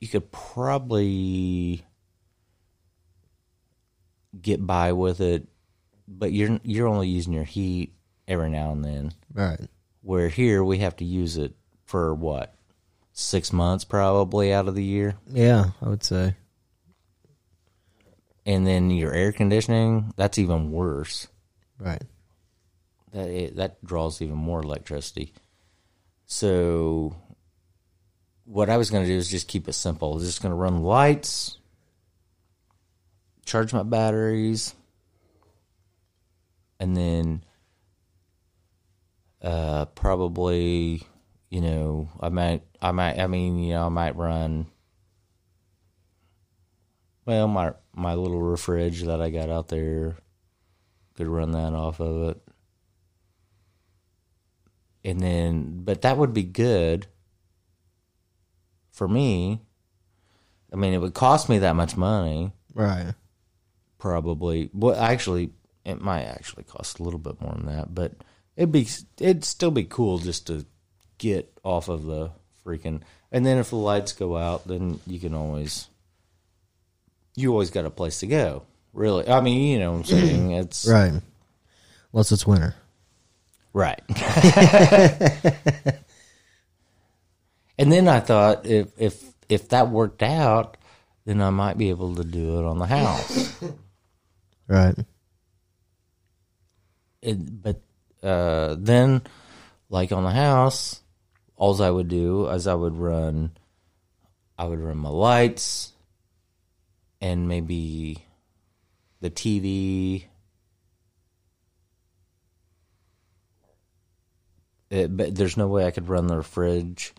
you could probably get by with it, but you're you're only using your heat every now and then. Right. Where here we have to use it for what six months probably out of the year, Yeah, I would say. and then your air conditioning that's even worse. Right. That it, that draws even more electricity. So what I was going to do is just keep it simple. I was just going to run lights, charge my batteries, and then uh, probably you know I might I might I mean you know I might run well my my little refrige that I got out there could run that off of it and then but that would be good for me I mean it would cost me that much money Right. probably. Well, actually, it might actually cost a little bit more than that, but it'd be it'd still be cool just to get off of the freaking. And then if the lights go out, then you can always you always got a place to go. Really, I mean, you know what I'm saying? It's Right. Unless it's winter. Right. and then I thought if if if that worked out, then I might be able to do it on the house. Right. it, but uh, then, like on the house, all I would do is I would run, I would run my lights, and maybe the TV. It, but there's no way I could run the fridge,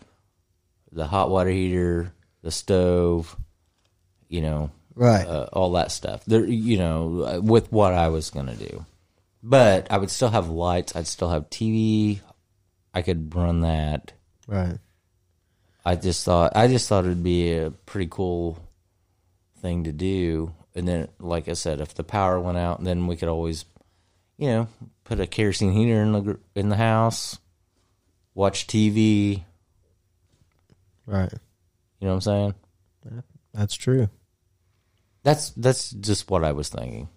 the hot water heater, the stove, you know, Right. uh, all that stuff. There, you know, with what I was gonna do, but I would still have lights. I'd still have TV. I could run that. Right. I just thought I just thought it'd be a pretty cool thing to do. And then, like I said, if the power went out, then we could always, you know, put a kerosene heater in the in the house. watch TV. Right. You know what I'm saying? That's true. That's that's just what I was thinking.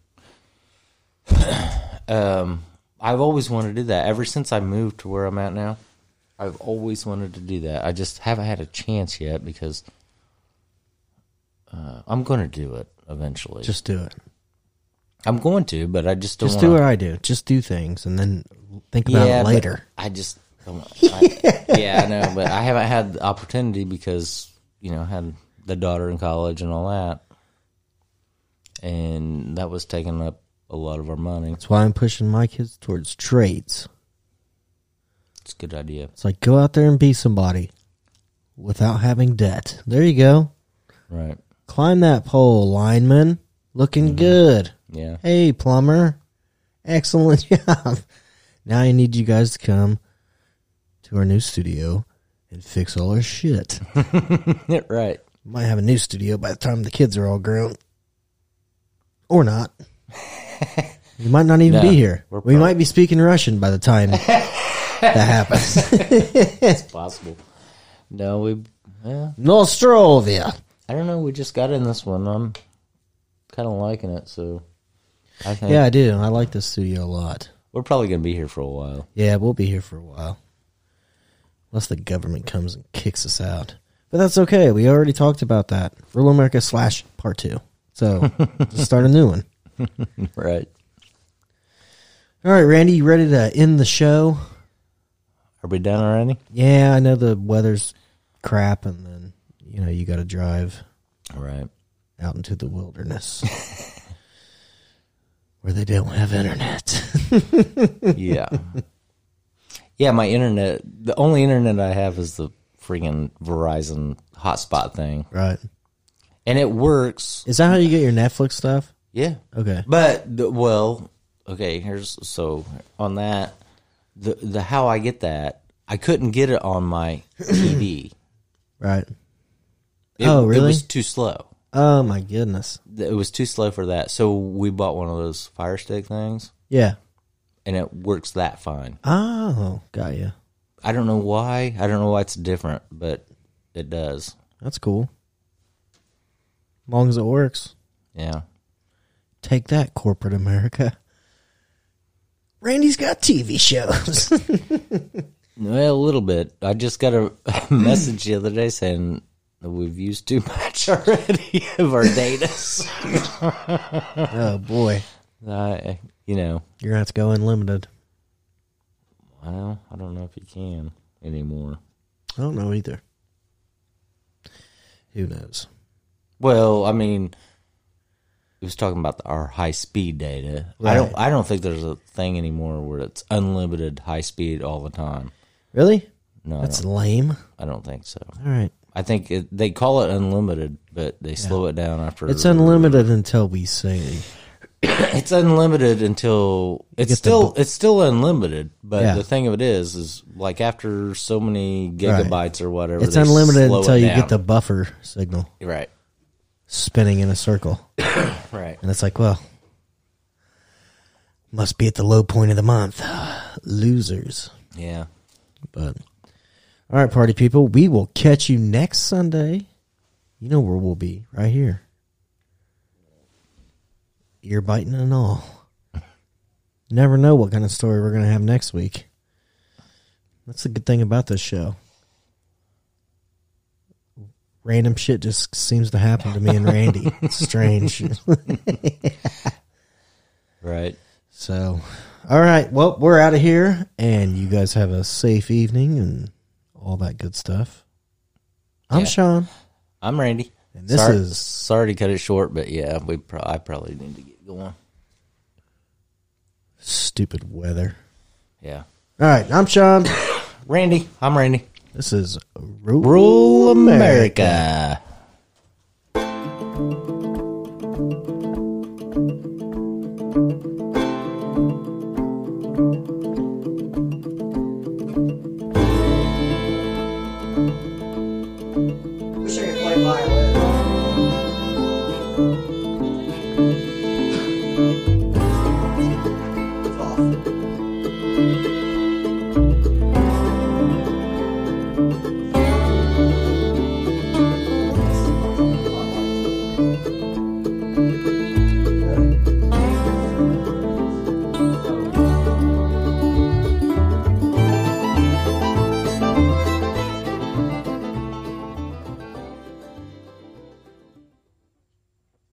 um, I've always wanted to do that ever since I moved to where I'm at now. I've always wanted to do that. I just haven't had a chance yet because uh, I'm going to do it eventually. Just do it. I'm going to, but I just don't Just wanna, do what I do. Just do things and then think about yeah, it later. I just, I, yeah, I know, but I haven't had the opportunity because you know I had the daughter in college and all that, and that was taking up a lot of our money. That's why I'm pushing my kids towards trades. It's a good idea. It's like go out there and be somebody without having debt. There you go. Right. Climb that pole, lineman. Looking mm-hmm. good. Yeah. Hey, plumber. Excellent job. Now I need you guys to come to our new studio and fix all our shit. right. Might have a new studio by the time the kids are all grown. Or not. You might not even No, be here. we're might be speaking Russian by the time that happens. It's possible. No, we. Yeah. Nostrovia. I don't know. We just got in this one. I'm kind of liking it. So I think Yeah, I do. I like this studio a lot. we're probably gonna be here for a while. Yeah, we'll be here for a while. Unless the government comes and kicks us out. But that's okay. We already talked about that. Rural America slash part two. So just start a new one. Right. All right, Randy, you ready to end the show? Are we done already? Yeah, I know the weather's crap and then, you know, you got to drive All right. out into the wilderness where they don't have internet. Yeah. yeah, my internet. The only internet I have is the freaking Verizon hotspot thing, right. and it works. Is that how you get your Netflix stuff? Yeah. Okay. But the, well, okay. Here's so on that the the how I get that I couldn't get it on my TV. Right. It, Oh, It really? was too slow. Oh, my goodness. It was too slow for that. So we bought one of those Fire Stick things, Yeah. and it works that fine. Oh, got you. I don't know why. I don't know why it's different, but it does. That's cool. As long as it works. Yeah. Take that, corporate America. Randy's got TV shows. Well, a little bit. I just got a message the other day saying that we've used too much already of our data. oh boy, I, you know, you're gonna have to go unlimited. well, I don't know if you can anymore. I don't know either. Who knows? Well, I mean, it was talking about our high speed data. I don't. I don't think there's a thing anymore where it's unlimited high speed all the time. Really? No, That's I, lame. I don't think so. All right. I think it, they call it unlimited, but they slow it down after. It's unlimited until we say. It's unlimited until it's still it's still unlimited. But Yeah. the thing of it is, is like after so many gigabytes or whatever, It's unlimited until it you get the buffer signal right, spinning in a circle. right. And it's like, well, must be at the low point of the month. Losers. Yeah. But all right, party people, we will catch you next Sunday. You know where we'll be, right here. Ear biting and all. Never know what kind of story we're gonna have next week. That's the good thing about this show. Random shit just seems to happen to me and Randy. It's strange. Right. So, all right. Well, we're out of here, and you guys have a safe evening and all that good stuff. I'm Yeah. Sean. I'm Randy. And this sorry, is- sorry to cut it short, but yeah, we pro- I probably need to get going. Stupid weather. Yeah. All right. I'm Sean. Randy. I'm Randy. This is Rural, Rural America. America.